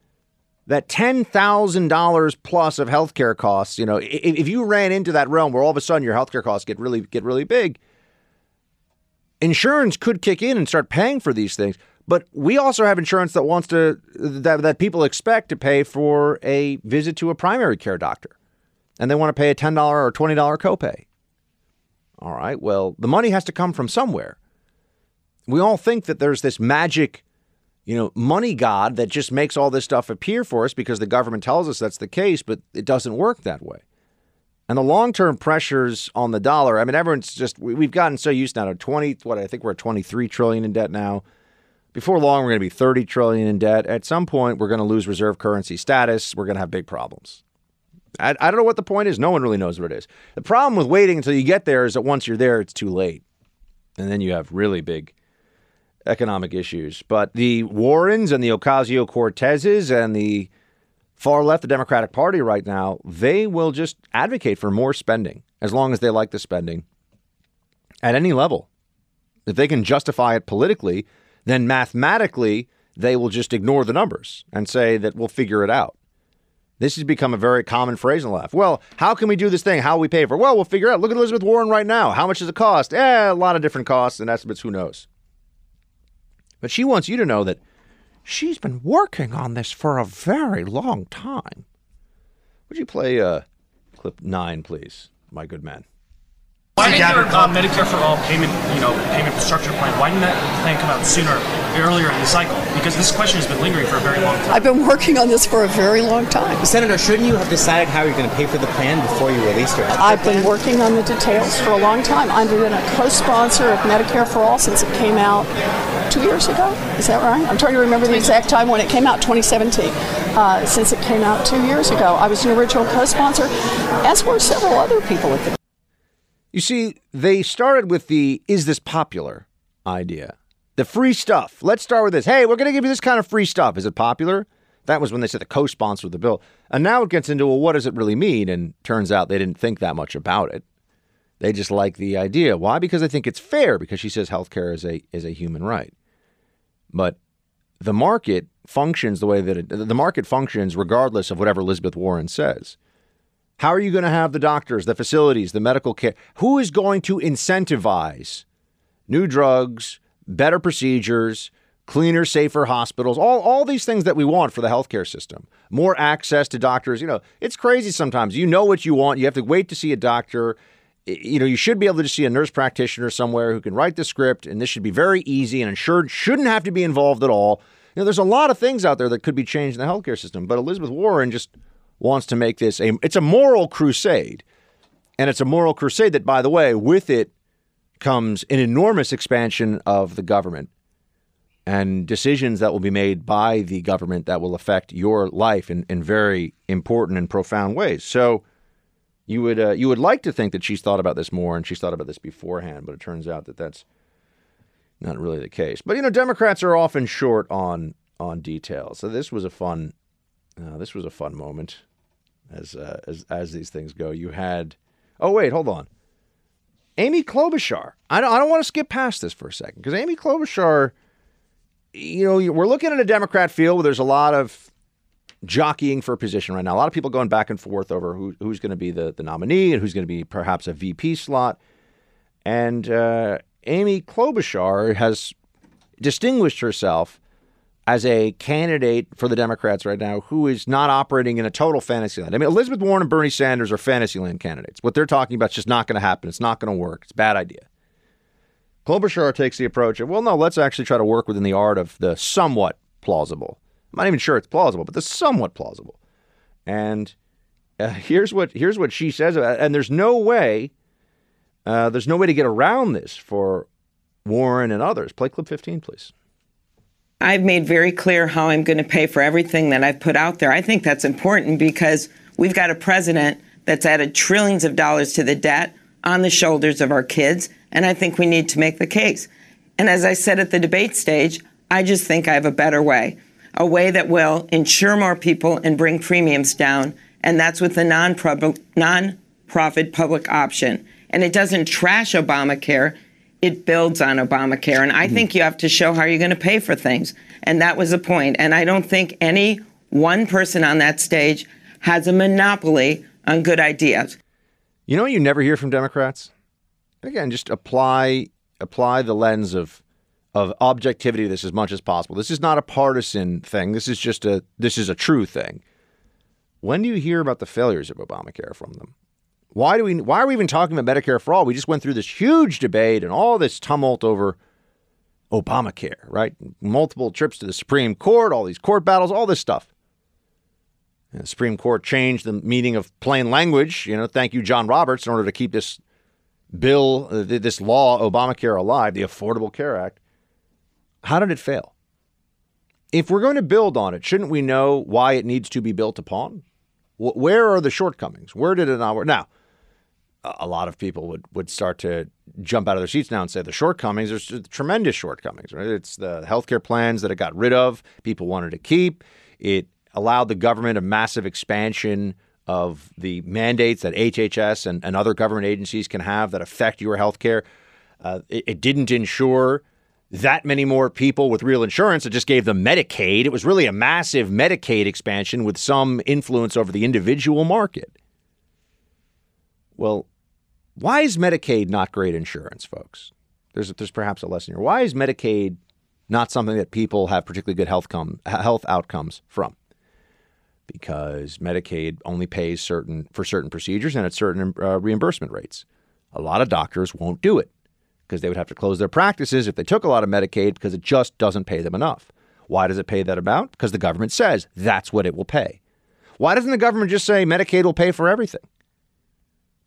that $10,000 plus of healthcare costs, you know, if, if you ran into that realm where all of a sudden your healthcare costs get really get really big, insurance could kick in and start paying for these things. But we also have insurance that wants to that, that people expect to pay for a visit to a primary care doctor. And they want to pay a $10 or $20 copay. All right. Well, the money has to come from somewhere. We all think that there's this magic, you know, money god that just makes all this stuff appear for us because the government tells us that's the case, but it doesn't work that way. And the long-term pressures on the dollar, I mean, everyone's just we've gotten so used now to 20 what I think we're at 23 trillion in debt now. Before long we're going to be 30 trillion in debt. At some point we're going to lose reserve currency status. We're going to have big problems. I, I don't know what the point is. No one really knows what it is. The problem with waiting until you get there is that once you're there, it's too late. And then you have really big economic issues. But the Warrens and the Ocasio Cortezes and the far left, the Democratic Party right now, they will just advocate for more spending as long as they like the spending at any level. If they can justify it politically, then mathematically, they will just ignore the numbers and say that we'll figure it out. This has become a very common phrase in left. Well, how can we do this thing? How will we pay for it? Well, we'll figure it out. Look at Elizabeth Warren right now. How much does it cost? Eh, a lot of different costs and estimates. Who knows? But she wants you to know that she's been working on this for a very long time. Would you play uh, clip nine, please, my good man? Why didn't your uh, Medicare for All payment, you know, payment structure plan? Why didn't that plan come out sooner, earlier in the cycle? Because this question has been lingering for a very long time. I've been working on this for a very long time. Senator, shouldn't you have decided how you're going to pay for the plan before you released your? I've been working on the details for a long time. I've been a co-sponsor of Medicare for All since it came out two years ago. Is that right? I'm trying to remember the exact time when it came out, 2017. Uh, since it came out two years ago, I was an original co-sponsor, as were several other people at the You see, they started with the is this popular idea. The free stuff. Let's start with this. Hey, we're going to give you this kind of free stuff. Is it popular? That was when they said the co sponsor of the bill. And now it gets into, well, what does it really mean? And turns out they didn't think that much about it. They just like the idea. Why? Because they think it's fair, because she says healthcare is a, is a human right. But the market functions the way that it, the market functions regardless of whatever Elizabeth Warren says. How are you going to have the doctors, the facilities, the medical care? Who is going to incentivize new drugs, better procedures, cleaner, safer hospitals, all, all these things that we want for the healthcare system? More access to doctors. You know, it's crazy sometimes. You know what you want. You have to wait to see a doctor. You know, you should be able to see a nurse practitioner somewhere who can write the script, and this should be very easy and insured shouldn't have to be involved at all. You know, there's a lot of things out there that could be changed in the healthcare system, but Elizabeth Warren just wants to make this a it's a moral crusade. And it's a moral crusade that, by the way, with it comes an enormous expansion of the government and decisions that will be made by the government that will affect your life in, in very important and profound ways. So you would uh, you would like to think that she's thought about this more and she's thought about this beforehand, but it turns out that that's not really the case. But you know, Democrats are often short on on details. So this was a fun uh, this was a fun moment as uh, as as these things go. You had oh wait, hold on, Amy Klobuchar. I don't I don't want to skip past this for a second because Amy Klobuchar, you know, we're looking at a Democrat field where there's a lot of jockeying for position right now. A lot of people going back and forth over who, who's going to be the the nominee and who's going to be perhaps a VP slot. And uh, Amy Klobuchar has distinguished herself as a candidate for the Democrats right now who is not operating in a total fantasy land. I mean, Elizabeth Warren and Bernie Sanders are fantasy land candidates. What they're talking about is just not going to happen. It's not going to work. It's a bad idea. Klobuchar takes the approach of, well, no, let's actually try to work within the art of the somewhat plausible. I'm not even sure it's plausible, but the somewhat plausible. And uh, here's what here's what she says about it. And there's no way, uh, there's no way to get around this for Warren and others. Play clip 15, please. I've made very clear how I'm going to pay for everything that I've put out there. I think that's important because we've got a president that's added trillions of dollars to the debt on the shoulders of our kids, and I think we need to make the case. And as I said at the debate stage, I just think I have a better way, a way that will insure more people and bring premiums down, and that's with the non-profit public option. And it doesn't trash Obamacare it builds on Obamacare. And I mm-hmm. think you have to show how you're going to pay for things. And that was the point. And I don't think any one person on that stage has a monopoly on good ideas. You know, you never hear from Democrats. Again, just apply apply the lens of of objectivity to this as much as possible. This is not a partisan thing. This is just a this is a true thing. When do you hear about the failures of Obamacare from them? Why do we? Why are we even talking about Medicare for all? We just went through this huge debate and all this tumult over Obamacare, right? Multiple trips to the Supreme Court, all these court battles, all this stuff. And the Supreme Court changed the meaning of plain language. You know, thank you, John Roberts, in order to keep this bill, uh, this law, Obamacare, alive, the Affordable Care Act. How did it fail? If we're going to build on it, shouldn't we know why it needs to be built upon? Where are the shortcomings? Where did it not work? Now, a lot of people would, would start to jump out of their seats now and say the shortcomings, there's tremendous shortcomings, right? It's the healthcare plans that it got rid of, people wanted to keep. It allowed the government a massive expansion of the mandates that HHS and, and other government agencies can have that affect your healthcare. Uh, it, it didn't ensure that many more people with real insurance. It just gave them Medicaid. It was really a massive Medicaid expansion with some influence over the individual market. Well, why is Medicaid not great insurance, folks? There's there's perhaps a lesson here. Why is Medicaid not something that people have particularly good health com- health outcomes from? Because Medicaid only pays certain for certain procedures and at certain uh, reimbursement rates. A lot of doctors won't do it because they would have to close their practices if they took a lot of Medicaid because it just doesn't pay them enough. Why does it pay that amount? Because the government says that's what it will pay. Why doesn't the government just say Medicaid will pay for everything?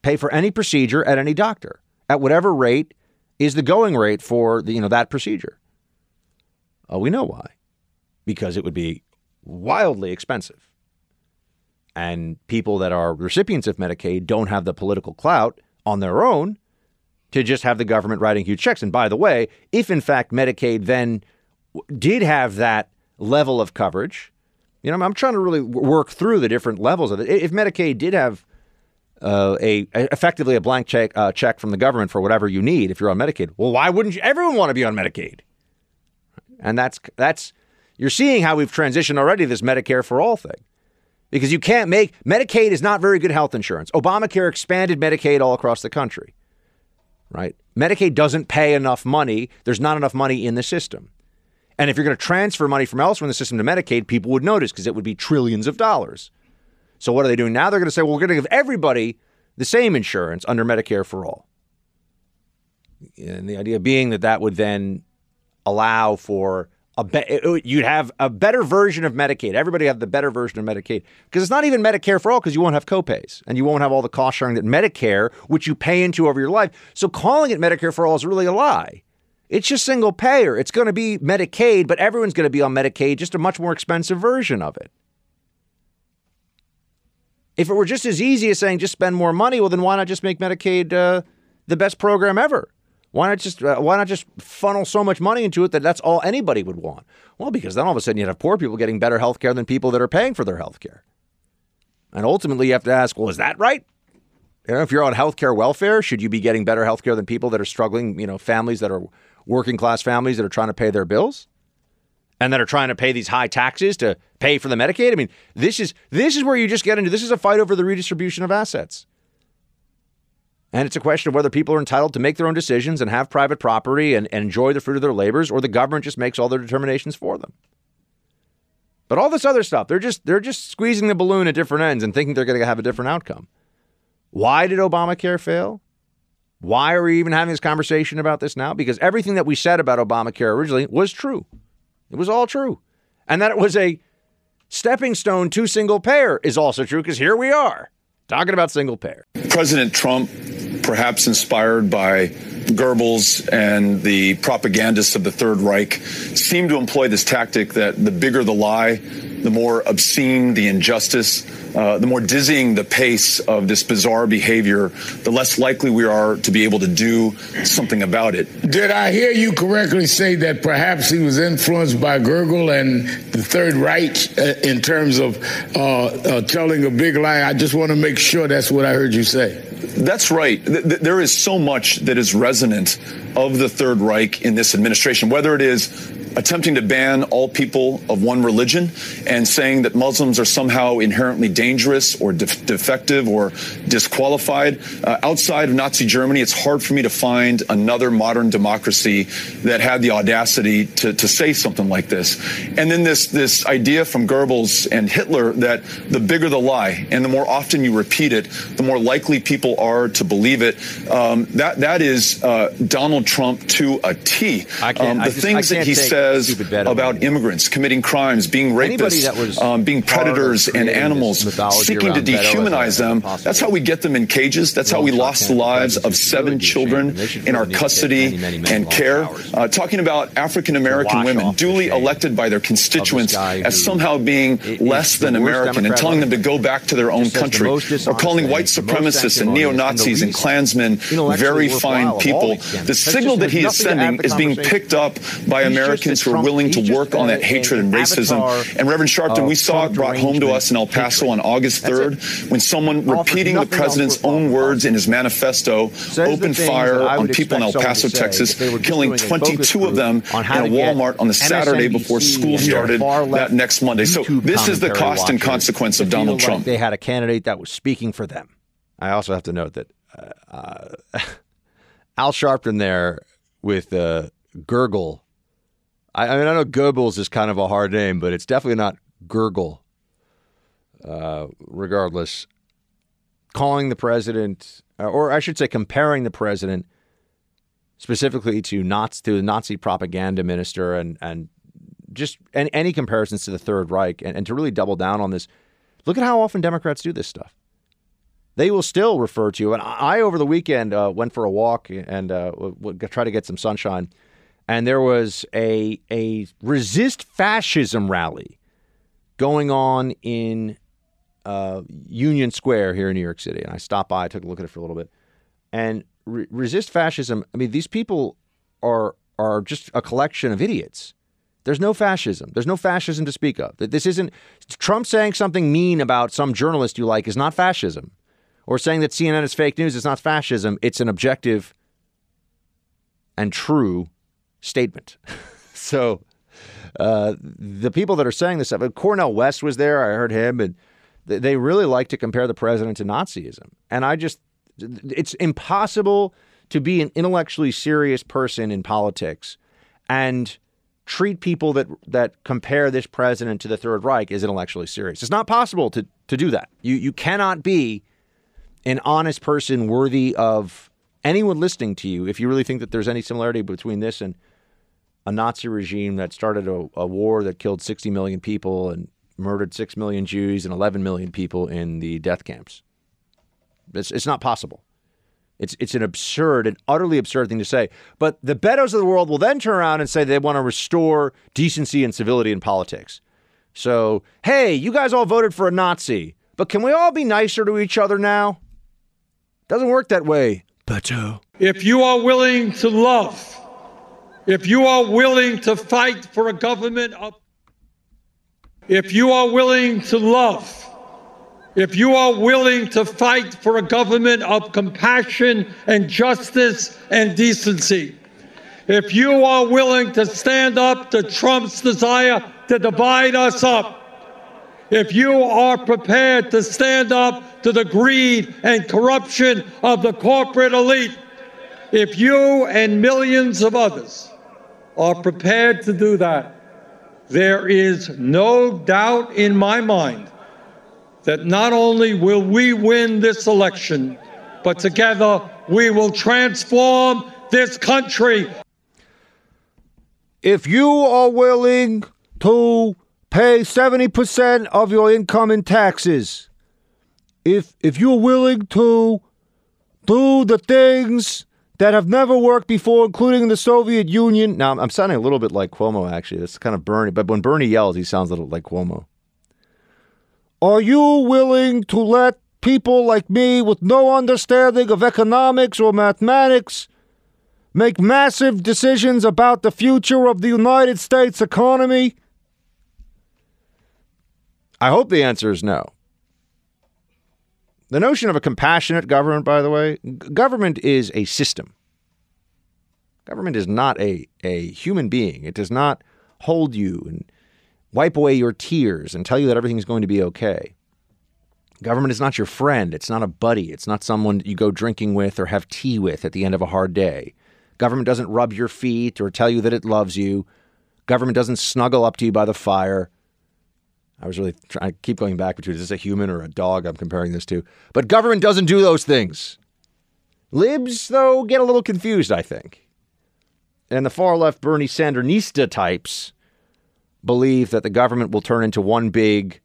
Pay for any procedure at any doctor at whatever rate is the going rate for the, you know that procedure. Oh, we know why. Because it would be wildly expensive. And people that are recipients of Medicaid don't have the political clout on their own to just have the government writing huge checks. And by the way, if in fact Medicaid then did have that level of coverage, you know, I'm trying to really work through the different levels of it. If Medicaid did have uh, a effectively a blank check uh, check from the government for whatever you need if you're on Medicaid. Well, why wouldn't you? Everyone want to be on Medicaid, and that's that's you're seeing how we've transitioned already this Medicare for all thing, because you can't make Medicaid is not very good health insurance. Obamacare expanded Medicaid all across the country, right? Medicaid doesn't pay enough money. There's not enough money in the system. And if you're going to transfer money from elsewhere in the system to Medicaid, people would notice because it would be trillions of dollars. So what are they doing now? They're going to say, well, we're going to give everybody the same insurance under Medicare for all. And the idea being that that would then allow for a be- you'd have a better version of Medicaid. Everybody have the better version of Medicaid because it's not even Medicare for all because you won't have copays and you won't have all the cost sharing that Medicare, which you pay into over your life. So calling it Medicare for all is really a lie. It's just single payer. It's going to be Medicaid, but everyone's going to be on Medicaid, just a much more expensive version of it. If it were just as easy as saying just spend more money, well, then why not just make Medicaid uh, the best program ever? Why not just uh, why not just funnel so much money into it that that's all anybody would want? Well, because then all of a sudden you'd have poor people getting better health care than people that are paying for their health care. And ultimately, you have to ask, well, is that right? You know, if you're on health care welfare, should you be getting better health care than people that are struggling? You know, families that are working class families that are trying to pay their bills and that are trying to pay these high taxes to pay for the Medicaid. I mean, this is this is where you just get into this is a fight over the redistribution of assets. And it's a question of whether people are entitled to make their own decisions and have private property and, and enjoy the fruit of their labors, or the government just makes all their determinations for them. But all this other stuff, they're just they're just squeezing the balloon at different ends and thinking they're going to have a different outcome. Why did Obamacare fail? Why are we even having this conversation about this now? Because everything that we said about Obamacare originally was true. It was all true. And that it was a stepping stone to single payer is also true because here we are talking about single payer. President Trump, perhaps inspired by Goebbels and the propagandists of the Third Reich, seemed to employ this tactic that the bigger the lie, the more obscene the injustice, uh, the more dizzying the pace of this bizarre behavior, the less likely we are to be able to do something about it. Did I hear you correctly say that perhaps he was influenced by Goebbels and the Third Reich uh, in terms of uh, uh, telling a big lie? I just want to make sure that's what I heard you say. That's right. Th- th- there is so much that is resonant of the Third Reich in this administration, whether it is attempting to ban all people of one religion and saying that Muslims are somehow inherently dangerous or def- defective or disqualified. Uh, outside of Nazi Germany, it's hard for me to find another modern democracy that had the audacity to, to say something like this. And then this, this idea from Goebbels and Hitler that the bigger the lie and the more often you repeat it, the more likely people are to believe it. Um, that, that is uh, Donald Trump to a T. I can't- Um, the just- things that he says about immigrants committing crimes, being rapists, um, being predators and animals, mythology seeking to around Beto as a- dehumanize them. That's how we get them in cages. That's how we lost the lives of seven really be ashamed. children in our really need to take custody and care. Uh, talking about African American women duly elected by their constituents as somehow being less than American and telling them to go back to their own Just says the country, or calling white supremacists and neo Nazis and Klansmen very fine people. The signal that he is nothing to add sending is being picked up by Americans who are willing to work on that hatred and racism. And Reverend Sharpton, we saw it brought home to us in El Paso on August 3rd when someone repeating the president's own words in his manifesto Says opened fire on people in El Paso, Texas, if they were just killing doing a focus 22 of them on in a Walmart on the Saturday before school started that next Monday. So YouTube this is the cost and consequence of Donald like Trump. They had a candidate that was speaking for them. I also have to note that uh, uh, *laughs* Al Sharpton there with uh, Gurgle. I, I mean, I know Goebbels is kind of a hard name, but it's definitely not Gurgle. Uh, regardless, calling the president, uh, or I should say, comparing the president specifically to Nazi, to the Nazi propaganda minister, and and just any, any comparisons to the Third Reich, and, and to really double down on this. Look at how often Democrats do this stuff. They will still refer to, you. and I over the weekend uh, went for a walk and uh, try to get some sunshine, and there was a a resist fascism rally going on in uh, Union Square here in New York City, and I stopped by, I took a look at it for a little bit, and re- resist fascism. I mean, these people are are just a collection of idiots. There's no fascism. There's no fascism to speak of. This isn't Trump saying something mean about some journalist you like is not fascism, or saying that CNN is fake news is not fascism. It's an objective and true statement. *laughs* so uh, the people that are saying this stuff, Cornel West was there. I heard him, and they really like to compare the president to Nazism. And I just, it's impossible to be an intellectually serious person in politics and treat people that that compare this president to the Third Reich as intellectually serious. It's not possible to to do that. You you cannot be an honest person worthy of anyone listening to you if you really think that there's any similarity between this and a Nazi regime that started a, a war that killed 60 million people and murdered 6 million Jews and 11 million people in the death camps. It's, it's not possible. It's, it's an absurd and utterly absurd thing to say. But the Betos of the world will then turn around and say they want to restore decency and civility in politics. So, hey, you guys all voted for a Nazi, but can we all be nicer to each other now? Doesn't work that way, Beto. If you are willing to love, if you are willing to fight for a government of, if you are willing to love, if you are willing to fight for a government of compassion and justice and decency, if you are willing to stand up to Trump's desire to divide us up, if you are prepared to stand up to the greed and corruption of the corporate elite, if you and millions of others are prepared to do that, there is no doubt in my mind that not only will we win this election, but together we will transform this country. If you are willing to pay 70% of your income in taxes, if if you're willing to do the things that have never worked before, including the Soviet Union. Now, I'm- sounding a little bit like Cuomo, actually. It's kind of Bernie, but when Bernie yells, he sounds a little like Cuomo. Are you willing to let people like me with no understanding of economics or mathematics make massive decisions about the future of the United States economy? I hope the answer is no. The notion of a compassionate government, by the way, government is a system. Government is not a, a human being. It does not hold you and wipe away your tears and tell you that everything's going to be okay. Government is not your friend. It's not a buddy. It's not someone you go drinking with or have tea with at the end of a hard day. Government doesn't rub your feet or tell you that it loves you. Government doesn't snuggle up to you by the fire. I was really trying to keep going back between is this a human or a dog I'm comparing this to? But government doesn't do those things. Libs, though, get a little confused, I think. And the far left Bernie Sandernista types believe that the government will turn into one big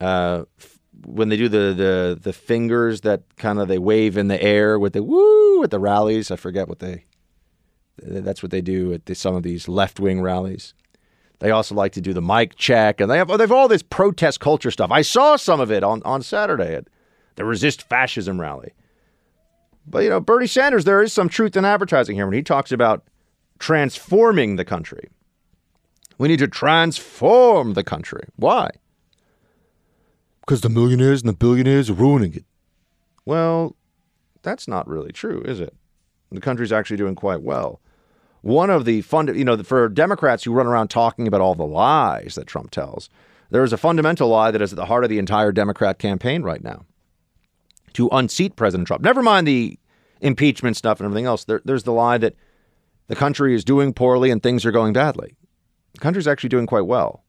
uh, f- when they do the the the fingers that kind of they wave in the air with the woo at the rallies. I forget what they that's what they do at the, some of these left wing rallies. They also like to do the mic check, and they have oh, they have all this protest culture stuff. I saw some of it on on Saturday at the Resist Fascism rally. But you know, Bernie Sanders, there is some truth in advertising here when he talks about transforming the country. We need to transform the country. Why? Because the millionaires and the billionaires are ruining it. Well, that's not really true, is it? The country's actually doing quite well. One of the fund, you know, for Democrats who run around talking about all the lies that Trump tells, there is a fundamental lie that is at the heart of the entire Democrat campaign right now to unseat President Trump. Never mind the impeachment stuff and everything else. There, there's the lie that the country is doing poorly and things are going badly. The country's actually doing quite well.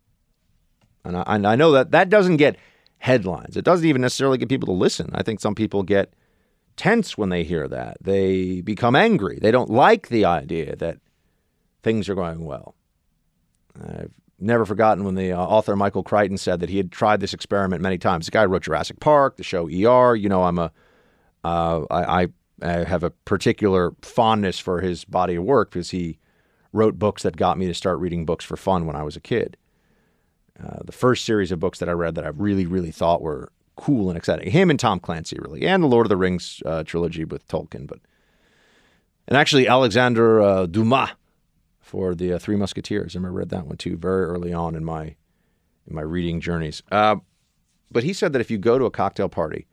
And I, and I know that that doesn't get headlines. It doesn't even necessarily get people to listen. I think some people get tense when they hear that. They become angry. They don't like the idea that things are going well. I've never forgotten when the uh, author Michael Crichton said that he had tried this experiment many times. The guy wrote Jurassic Park, the show ER. You know, I'm a, uh, I, I, have a particular fondness for his body of work because he wrote books that got me to start reading books for fun when I was a kid. Uh, the first series of books that I read that I really, really thought were cool and exciting. Him and Tom Clancy, really, and the Lord of the Rings uh, trilogy with Tolkien, but and actually Alexander uh, Dumas for the uh, Three Musketeers. I remember read that one too very early on in my in my reading journeys. Uh, but he said that if you go to a cocktail party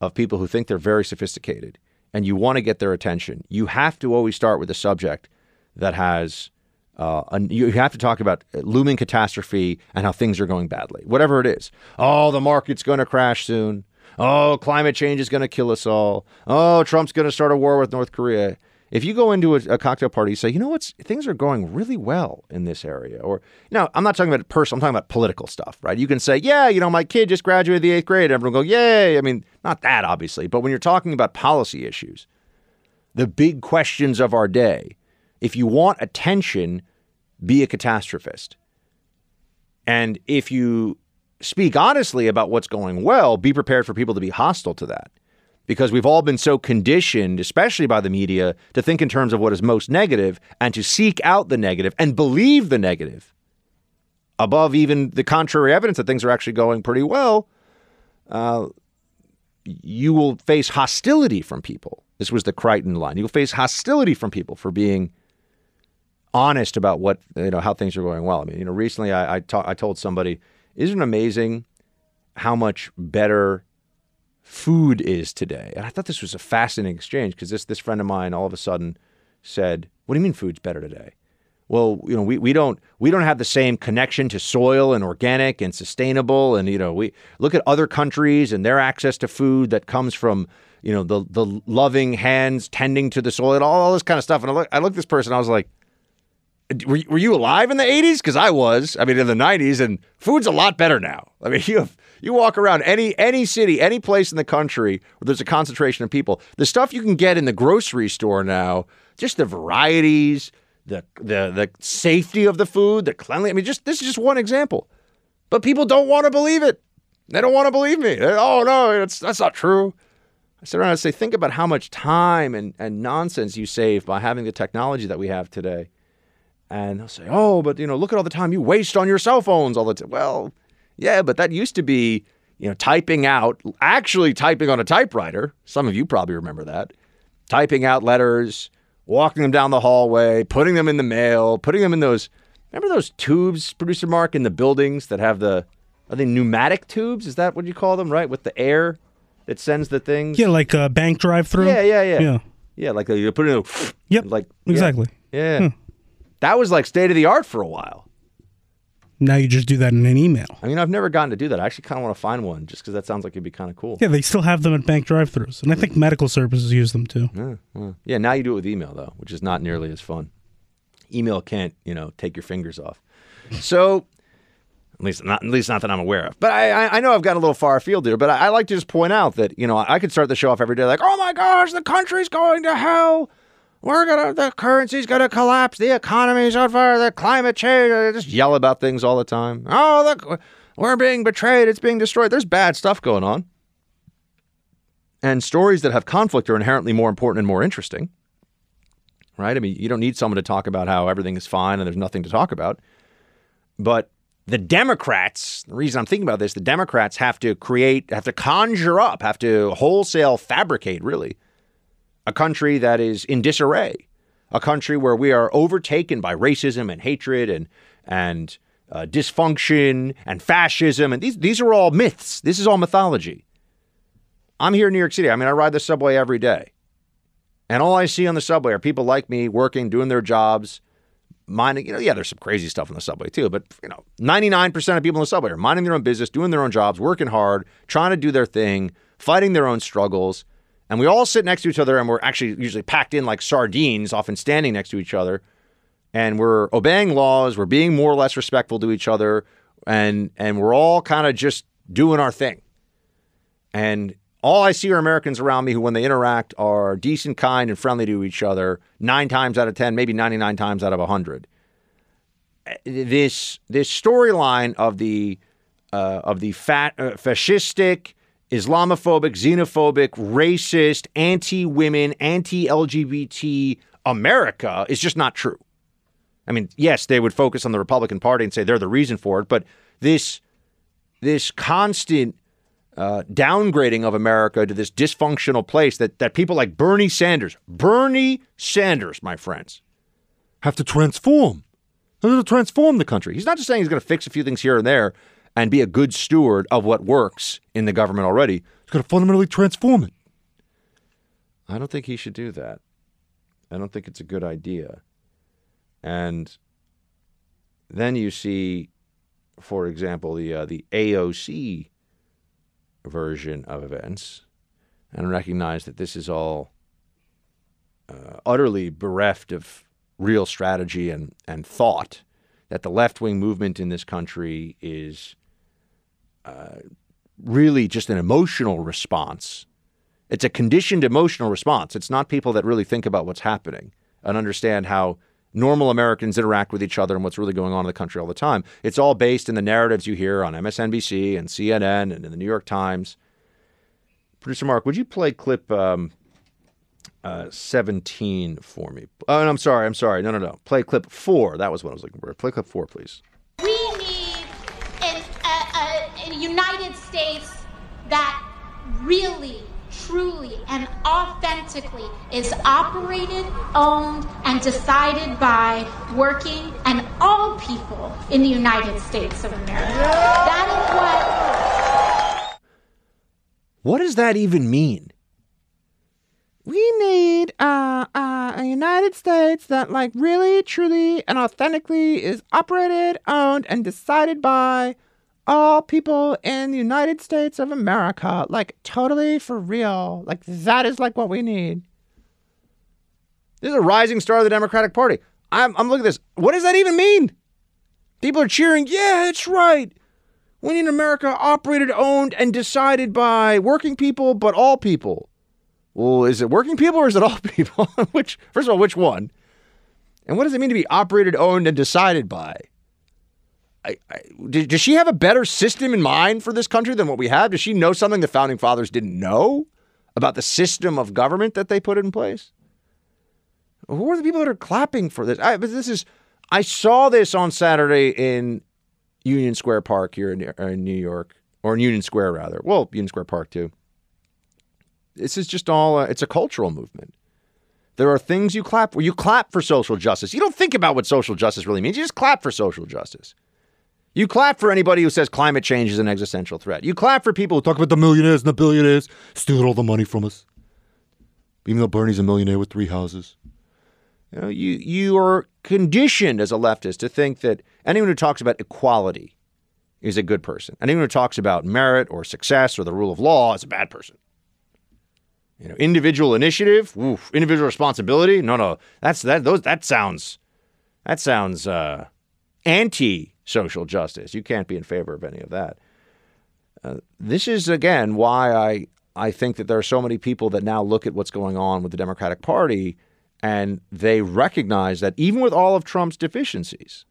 of people who think they're very sophisticated and you want to get their attention, you have to always start with a subject that has uh, an, you have to talk about looming catastrophe and how things are going badly, whatever it is. Oh, the market's going to crash soon. Oh, climate change is going to kill us all. Oh, Trump's going to start a war with North Korea. If you go into a, a cocktail party, you say, you know what, things are going really well in this area. Or, you I'm not talking about personal, I'm talking about political stuff, right? You can say, yeah, you know, my kid just graduated the eighth grade. Everyone go, yay. I mean, not that, obviously, but when you're talking about policy issues, the big questions of our day, if you want attention, be a catastrophist. And if you speak honestly about what's going well, be prepared for people to be hostile to that. Because we've all been so conditioned, especially by the media, to think in terms of what is most negative and to seek out the negative and believe the negative above even the contrary evidence that things are actually going pretty well. Uh, you will face hostility from people. This was the Crichton line. You'll face hostility from people for being honest about what you know how things are going well. I mean, you know, recently I I, ta- I told somebody, isn't it amazing how much better food is today? And I thought this was a fascinating exchange because this this friend of mine all of a sudden said, "What do you mean food's better today?" Well, you know, we, we don't we don't have the same connection to soil and organic and sustainable, and you know, we look at other countries and their access to food that comes from you know the the loving hands tending to the soil and all, all this kind of stuff. And I look I looked at this person, I was like, were, were you alive in the 80s? Because I was. I mean, in the 90s, and food's a lot better now. I mean, *laughs* you have, you walk around any any city, any place in the country where there's a concentration of people. The stuff you can get in the grocery store now, just the varieties, the the the safety of the food, the cleanliness. I mean, just this is just one example. But people don't want to believe it. They don't want to believe me. They, oh no, it's, that's not true. I sit around and say, think about how much time and, and nonsense you save by having the technology that we have today. And they'll say, oh, but you know, look at all the time you waste on your cell phones all the time. Well, yeah, but that used to be, you know, typing out, actually typing on a typewriter. Some of you probably remember that. Typing out letters, walking them down the hallway, putting them in the mail, putting them in those. Remember those tubes, producer Mark, in the buildings that have the, are they pneumatic tubes? Is that what you call them, right? With the air that sends the things. Yeah, like a bank drive-through. Yeah, yeah, yeah. Yeah. Yeah, like you put it in a. Yep. Like yeah. Exactly. Yeah. Hmm. That was like state of the art for a while. Now you just do that in an email. I mean, I've never gotten to do that. I actually kind of want to find one just because that sounds like it'd be kind of cool. Yeah, they still have them at bank drive-throughs, and I think medical services use them too. Yeah, well, yeah. Now you do it with email though, which is not nearly as fun. Email can't, you know, take your fingers off. So, at least not, at least not that I'm aware of. But I, I, I know I've got a little far afield here. But I, I like to just point out that you know I could start the show off every day like, oh my gosh, the country's going to hell. We're gonna, the currency's gonna collapse. The economy's on fire. The climate change. I just yell about things all the time. Oh, look, we're being betrayed. It's being destroyed. There's bad stuff going on. And stories that have conflict are inherently more important and more interesting. Right? I mean, you don't need someone to talk about how everything is fine and there's nothing to talk about. But the Democrats, the reason I'm thinking about this, the Democrats have to create, have to conjure up, have to wholesale fabricate, really, a country that is in disarray, a country where we are overtaken by racism and hatred and and uh, dysfunction and fascism, and these these are all myths. This is all mythology. I'm here in New York City. I mean, I ride the subway every day, and all I see on the subway are people like me working, doing their jobs, minding. You know, yeah, there's some crazy stuff on the subway too, but you know, 99% of people in the subway are minding their own business, doing their own jobs, working hard, trying to do their thing, fighting their own struggles. And we all sit next to each other and we're actually usually packed in like sardines, often standing next to each other. And we're obeying laws, we're being more or less respectful to each other, and and we're all kind of just doing our thing. And all I see are Americans around me who, when they interact, are decent, kind, and friendly to each other nine times out of 10, maybe 99 times out of 100. This, this storyline of the, uh, of the fat, uh, fascistic, Islamophobic, xenophobic, racist, anti women, anti LGBT America is just not true. I mean, yes, they would focus on the Republican Party and say they're the reason for it, but this this constant uh, downgrading of America to this dysfunctional place that that people like Bernie Sanders, Bernie Sanders, my friends, have to transform. Have to transform the country. He's not just saying he's going to fix a few things here and there and be a good steward of what works in the government already. He's going to fundamentally transform it. I don't think he should do that. I don't think it's a good idea. And then you see, for example, the uh, the AOC version of events, and recognize that this is all uh, utterly bereft of real strategy and, and thought. That the left wing movement in this country is uh, really just an emotional response. It's a conditioned emotional response. It's not people that really think about what's happening and understand how normal Americans interact with each other and what's really going on in the country all the time. It's all based in the narratives you hear on MSNBC and CNN and in the New York Times. Producer Mark, would you play clip um, uh, 17 for me? Oh, no, I'm sorry. I'm sorry. No, no, no. Play clip four. That was what I was looking for. Play clip four, please. We need an, a, a, a United States that really truly and authentically is operated, owned, and decided by working and all people in the United States of America. That is what. What does that even mean? We need uh, uh, a United States that, like, really, truly, and authentically is operated, owned, and decided by all people in the United States of America. Like, totally for real. Like, that is like what we need. This is a rising star of the Democratic Party. I'm, I'm looking at this. What does that even mean? People are cheering, yeah, it's right. We need America operated, owned, and decided by working people, but all people. Well, is it working people or is it all *laughs* people? which, first of all, which one? And what does it mean to be operated, owned, and decided by? I, I, does she have a better system in mind for this country than what we have? Does she know something the founding fathers didn't know about the system of government that they put in place? Who are the people that are clapping for this? I, but this is, I saw this on Saturday in Union Square Park here in, in New York, or in Union Square rather. Well, Union Square Park too. This is just all, uh, it's a cultural movement. There are things you clap for. You clap for social justice. You don't think about what social justice really means. You just clap for social justice. You clap for anybody who says climate change is an existential threat. You clap for people who talk about the millionaires and the billionaires stealing all the money from us. Even though Bernie's a millionaire with three houses. You know, you you are conditioned as a leftist to think that anyone who talks about equality is a good person. Anyone who talks about merit or success or the rule of law is a bad person. You know, individual initiative, oof, individual responsibility. No, no, that's that. Those that sounds that sounds uh, anti social justice. You can't be in favor of any of that. Uh, this is again why I I think that there are so many people that now look at what's going on with the Democratic Party and they recognize that even with all of Trump's deficiencies,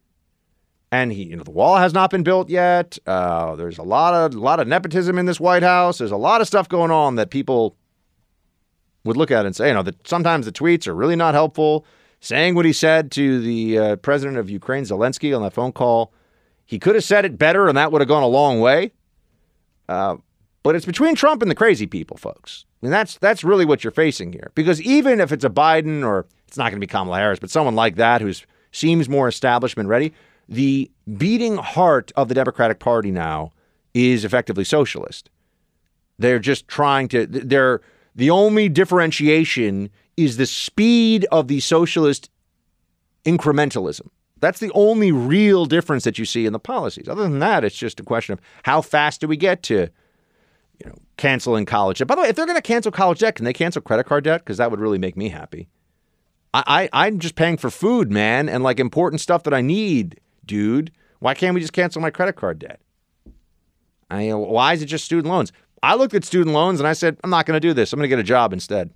and he, you know, the wall has not been built yet. Uh, there's a lot of lot of nepotism in this White House. There's a lot of stuff going on that people would look at and say, you know, that sometimes the tweets are really not helpful. Saying what he said to the uh, president of Ukraine, Zelensky, on that phone call, he could have said it better, and that would have gone a long way. Uh, but it's between Trump and the crazy people, folks. And that's that's really what you're facing here. Because even if it's a Biden or it's not going to be Kamala Harris, but someone like that who seems more establishment ready, the beating heart of the Democratic Party now is effectively socialist. They're just trying to they're the only differentiation is the speed of the socialist incrementalism. That's the only real difference that you see in the policies. Other than that, it's just a question of how fast do we get to, you know, canceling college debt. By the way, if they're going to cancel college debt, can they cancel credit card debt? Because that would really make me happy. I, I I'm just paying for food, man, and like important stuff that I need, dude. Why can't we just cancel my credit card debt? I why is it just student loans? I looked at student loans and I said, I'm not going to do this. I'm going to get a job instead.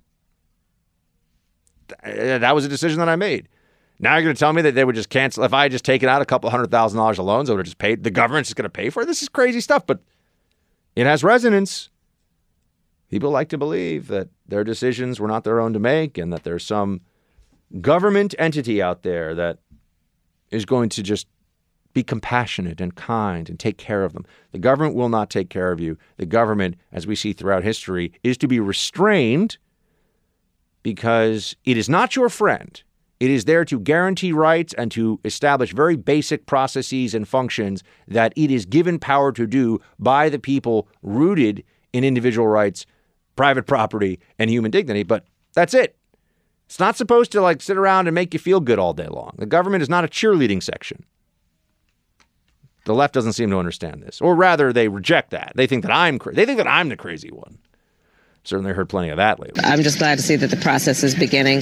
Eh, that was a decision that I made. Now you're going to tell me that they would just cancel. If I had just taken out a couple hundred thousand dollars of loans, I would have just paid. The government's just going to pay for it. This is crazy stuff, but it has resonance. People like to believe that their decisions were not their own to make and that there's some government entity out there that is going to just be compassionate and kind and take care of them. The government will not take care of you. The government, as we see throughout history, is to be restrained because it is not your friend. It is there to guarantee rights and to establish very basic processes and functions that it is given power to do by the people rooted in individual rights, private property, and human dignity. But that's it. It's not supposed to like sit around and make you feel good all day long. The government is not a cheerleading section. The left doesn't seem to understand this, or rather, they reject that. They think that I'm cra- they think that I'm the crazy one certainly heard plenty of that lately. I'm just glad to see that the process is beginning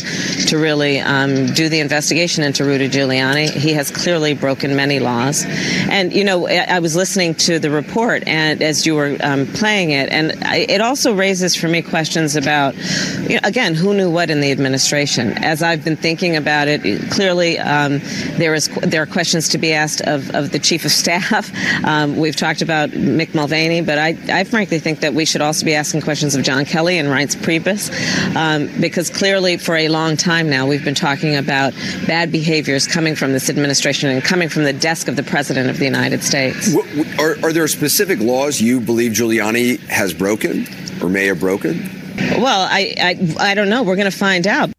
to really um, do the investigation into Rudy Giuliani. He has clearly broken many laws. And, you know, I, was listening to the report and as you were um, playing it, and I, it also raises for me questions about, you know, again, who knew what in the administration. As I've been thinking about it, clearly um, there is there are questions to be asked of, of the chief of staff. *laughs* Um, we've talked about Mick Mulvaney, but I, I frankly think that we should also be asking questions of John Kelly and Reince Priebus, um, because clearly for a long time now we've been talking about bad behaviors coming from this administration and coming from the desk of the President of the United States. Are, are there specific laws you believe Giuliani has broken or may have broken? Well, I, I, I don't know. We're going to find out.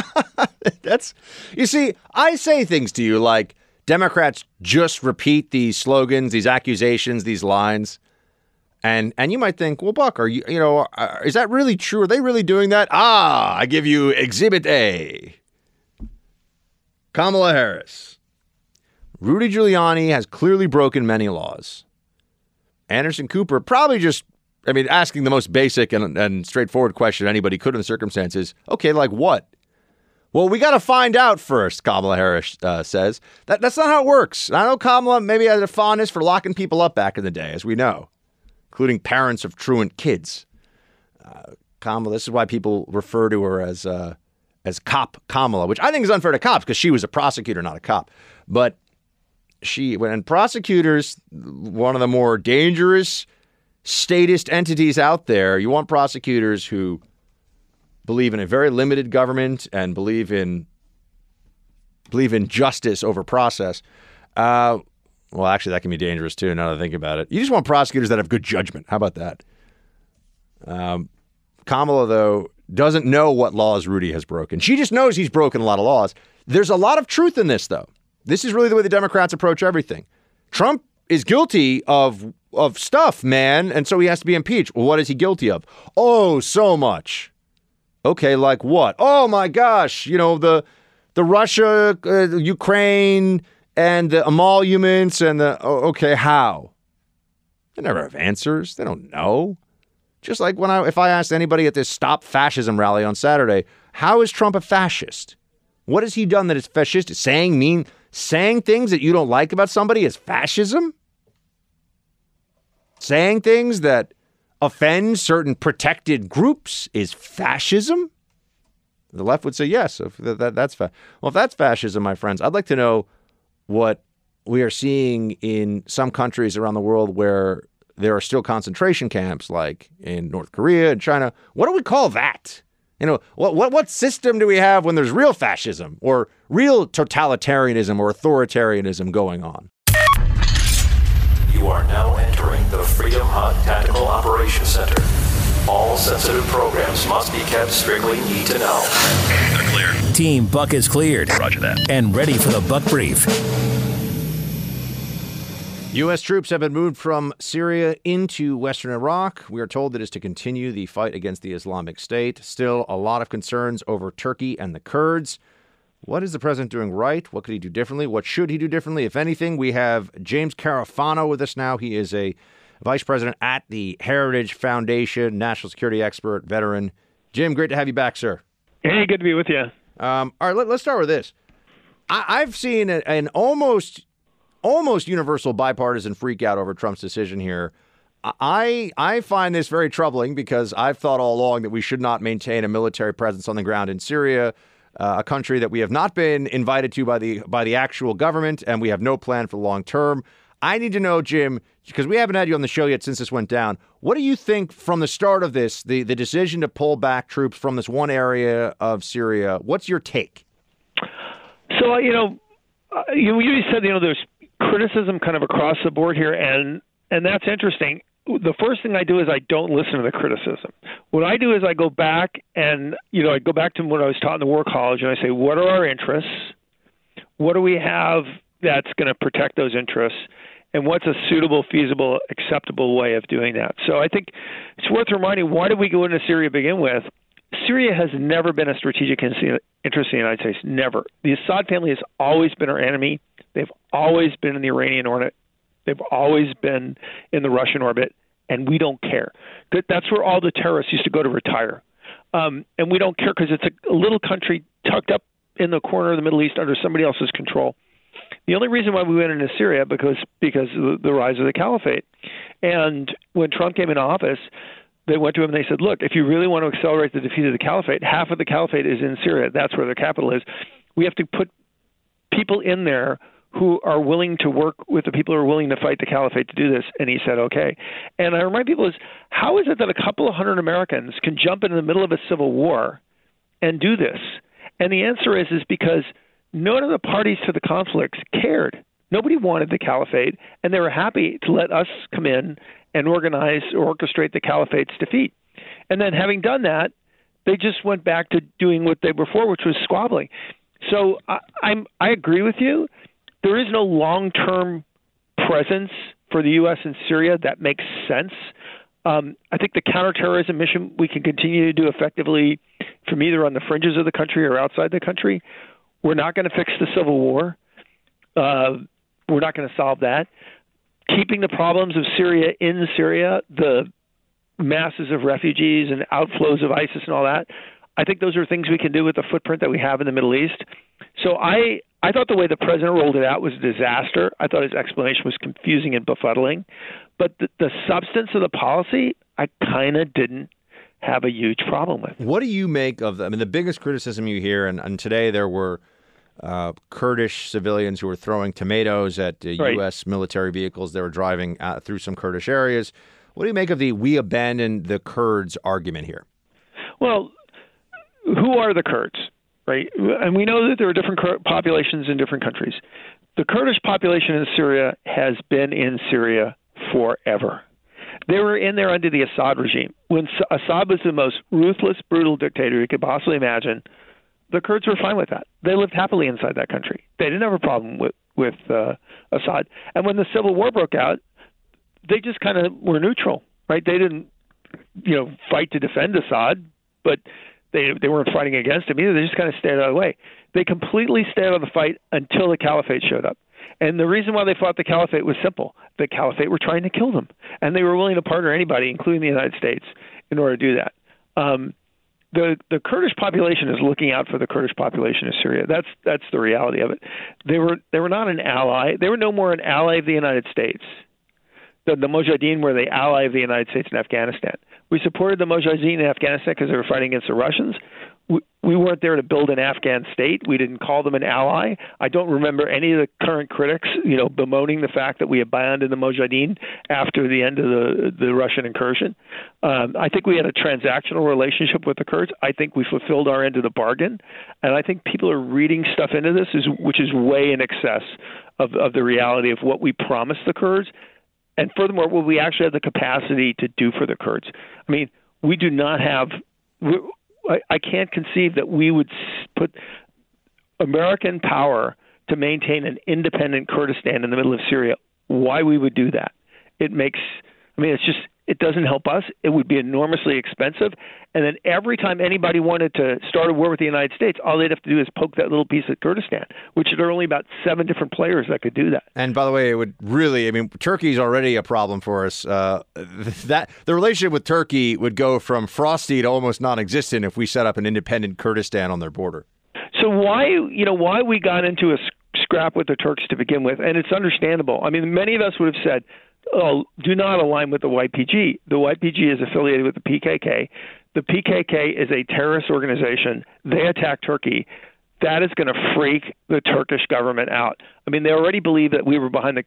*laughs* That's, you see, I say things to you like Democrats just repeat these slogans, these accusations, these lines. And and you might think, well, Buck, are you you know uh, is that really true? Are they really doing that? Ah, I give you Exhibit A. Kamala Harris. Rudy Giuliani has clearly broken many laws. Anderson Cooper probably just, I mean, asking the most basic and, and straightforward question anybody could in the circumstances. Okay, like what? Well, we got to find out first, Kamala Harris uh, says. That, that's not how it works. I know Kamala maybe had a fondness for locking people up back in the day, as we know including parents of truant kids. Uh, Kamala, this is why people refer to her as uh, as cop Kamala, which I think is unfair to cops because she was a prosecutor, not a cop. But she, when prosecutors, one of the more dangerous statist entities out there, you want prosecutors who believe in a very limited government and believe in believe in justice over process. Uh, well, actually, that can be dangerous too. Now that I think about it, you just want prosecutors that have good judgment. How about that? Um, Kamala, though, doesn't know what laws Rudy has broken. She just knows he's broken a lot of laws. There's a lot of truth in this, though. This is really the way the Democrats approach everything. Trump is guilty of of stuff, man, and so he has to be impeached. Well, what is he guilty of? Oh, so much. Okay, like what? Oh my gosh, you know the the Russia, uh, Ukraine, and the emoluments, and the okay, how? They never have answers. They don't know. Just like when I, if I asked anybody at this Stop Fascism rally on Saturday, how is Trump a fascist? What has he done that is fascist? Saying mean, saying things that you don't like about somebody is fascism. Saying things that offend certain protected groups is fascism. The left would say yes. If that, that's fa- well, if that's fascism, my friends, I'd like to know what we are seeing in some countries around the world where there are still concentration camps, like in North Korea and China. What do we call that? You know, what what what system do we have when there's real fascism or real totalitarianism or authoritarianism going on? You are now entering the Freedom Hut Tactical Operations Center. All sensitive programs must be kept strictly need to know. They're clear. Team Buck is cleared. Roger that. And ready for the Buck Brief. U.S. troops have been moved from Syria into western Iraq. We are told that is to continue the fight against the Islamic State. Still, a lot of concerns over Turkey and the Kurds. What is the president doing right? What could he do differently? What should he do differently, if anything? We have James Carafano with us now. He is a vice president at the Heritage Foundation, national security expert, veteran. Jim, great to have you back, sir. Hey, good to be with you. Um, all right, let, us start with this. I, have seen a, an almost almost universal bipartisan freak out over Trump's decision here. I I find this very troubling because I've thought all along that we should not maintain a military presence on the ground in Syria, uh, a country that we have not been invited to by the by the actual government, and we have no plan for the long term. I need to know, Jim, because we haven't had you on the show yet since this went down. What do you think from the start of this, the the decision to pull back troops from this one area of Syria? What's your take? So you know, uh, you, you said you know there's criticism kind of across the board here, and and that's interesting. The first thing I do is I don't listen to the criticism. What I do is I go back and you know I go back to when I was taught in the War College, and I say, what are our interests? What do we have that's going to protect those interests? And what's a suitable, feasible, acceptable way of doing that. So I think it's worth reminding why did we go into Syria to begin with? Syria has never been a strategic interest in the United States. Never. The Assad family has always been our enemy. They've always been in the Iranian orbit. They've always been in the Russian orbit, and we don't care. That's where all the terrorists used to go to retire. Um, and we don't care because it's a, a little country tucked up in the corner of the Middle East under somebody else's control. The only reason why we went into Syria because because of the rise of the caliphate, and when Trump came into office, they went to him and they said, "Look, if you really want to accelerate the defeat of the caliphate, half of the caliphate is in Syria. That's where their capital is. We have to put people in there who are willing to work with the people who are willing to fight the caliphate to do this." And he said, "Okay." And I remind people is how is it that a couple of hundred Americans can jump into the middle of a civil war and do this? And the answer is is because none of the parties to the conflicts cared. Nobody wanted the caliphate, and they were happy to let us come in and organize or orchestrate the caliphate's defeat. And then, having done that, they just went back to doing what they were for, which was squabbling. So I, I'm I agree with you. There is no long-term presence for the U.S. in Syria that makes sense. Um, I think the counterterrorism mission we can continue to do effectively from either on the fringes of the country or outside the country. We're not going to fix the civil war. Uh, we're not going to solve that keeping the problems of Syria in Syria, the masses of refugees and outflows of ISIS and all that. I think those are things we can do with the footprint that we have in the Middle East. So I I thought the way the president rolled it out was a disaster. I thought his explanation was confusing and befuddling, but the, the substance of the policy I kind of didn't have a huge problem with. What do you make of I mean the biggest criticism you hear and, and today there were uh, Kurdish civilians who were throwing tomatoes at uh, right. U.S. military vehicles that were driving uh, through some Kurdish areas. What do you make of the "we abandon the Kurds" argument here? Well, who are the Kurds, right? And we know that there are different populations in different countries. The Kurdish population in Syria has been in Syria forever. They were in there under the Assad regime. When Assad was the most ruthless, brutal dictator you could possibly imagine, the Kurds were fine with that. They lived happily inside that country. They didn't have a problem with with uh, Assad. And when the civil war broke out, they just kind of were neutral, right? They didn't, you know, fight to defend Assad, but they they weren't fighting against him either. They just kind of stayed out of the way. They completely stayed out of the fight until the caliphate showed up. And the reason why they fought the caliphate was simple. The caliphate were trying to kill them, and they were willing to partner anybody, including the United States, in order to do that. Um, the the Kurdish population is looking out for the Kurdish population of Syria. That's that's the reality of it. They were they were not an ally. They were no more an ally of the United States. The, the Mujahideen were the ally of the United States in Afghanistan. We supported the Mujahideen in Afghanistan because they were fighting against the Russians we, we weren't there to build an Afghan state. We didn't call them an ally. I don't remember any of the current critics, you know, bemoaning the fact that we abandoned the Mujahideen after the end of the the Russian incursion. Um, I think we had a transactional relationship with the Kurds. I think we fulfilled our end of the bargain, and I think people are reading stuff into this, is, which is way in excess of, of the reality of what we promised the Kurds, and furthermore, what we actually have the capacity to do for the Kurds. I mean, we do not have. I, I can't conceive that we would put American power to maintain an independent Kurdistan in the middle of Syria. Why we would do that? It makes. I mean, it's just it doesn't help us. It would be enormously expensive. And then every time anybody wanted to start a war with the United States, all they'd have to do is poke that little piece of Kurdistan, which there are only about seven different players that could do that. And by the way, it would really, I mean, Turkey's already a problem for us. Uh, *laughs* that The relationship with Turkey would go from frosty to almost non existent if we set up an independent Kurdistan on their border. So why, you know, why we got into a scrap with the Turks to begin with, and it's understandable. I mean, many of us would have said, oh, do not align with the YPG. The YPG is affiliated with the PKK. The PKK is a terrorist organization. They attack Turkey. That is going to freak the Turkish government out. I mean, they already believe that we were behind the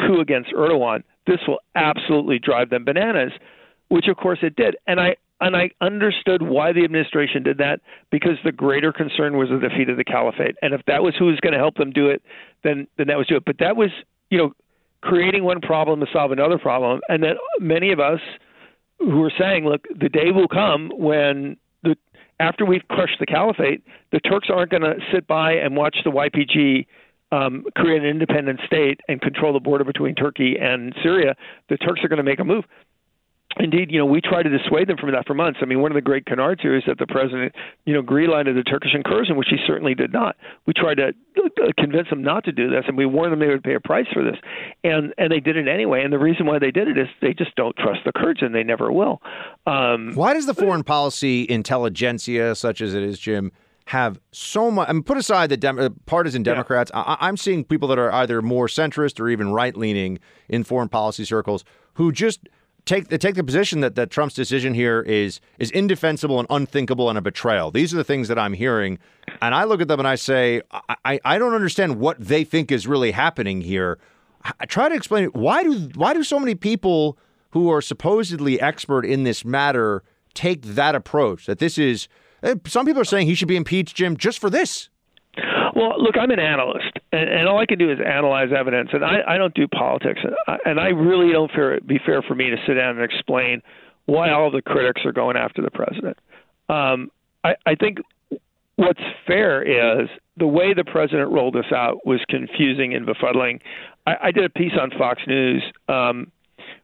coup against Erdogan. This will absolutely drive them bananas, which of course it did. And I and I understood why the administration did that because the greater concern was the defeat of the caliphate. And if that was who was going to help them do it, then then that was do it. But that was, you know, creating one problem to solve another problem, and that many of us who are saying, look, the day will come when the after we've crushed the caliphate, the Turks aren't going to sit by and watch the YPG um, create an independent state and control the border between Turkey and Syria. The Turks are going to make a move indeed, you know, we tried to dissuade them from that for months. I mean, one of the great canards here is that the president, you know, greenlighted the Turkish incursion, which he certainly did not. We tried to uh, convince them not to do this, and we warned them they would pay a price for this, and and they did it anyway. And the reason why they did it is they just don't trust the Kurds, and they never will. Um, why does the foreign policy intelligentsia, such as it is, Jim? have so much. I mean, put aside the Dem- uh, partisan Democrats. Yeah. I- I'm seeing people that are either more centrist or even right leaning in foreign policy circles who just take take the position that, that Trump's decision here is is indefensible and unthinkable and a betrayal. These are the things that I'm hearing, and I look at them and I say, I, I don't understand what they think is really happening here. I try to explain it. Why do why do so many people who are supposedly expert in this matter take that approach? That this is eh, some people are saying he should be impeached, Jim, just for this. Well, look, I'm an analyst, and, and all I can do is analyze evidence, and I, I don't do politics, and I, and I really don't fair, be fair for me to sit down and explain why all the critics are going after the president. Um, I, I think what's fair is the way the president rolled this out was confusing and befuddling. I, I did a piece on Fox News um,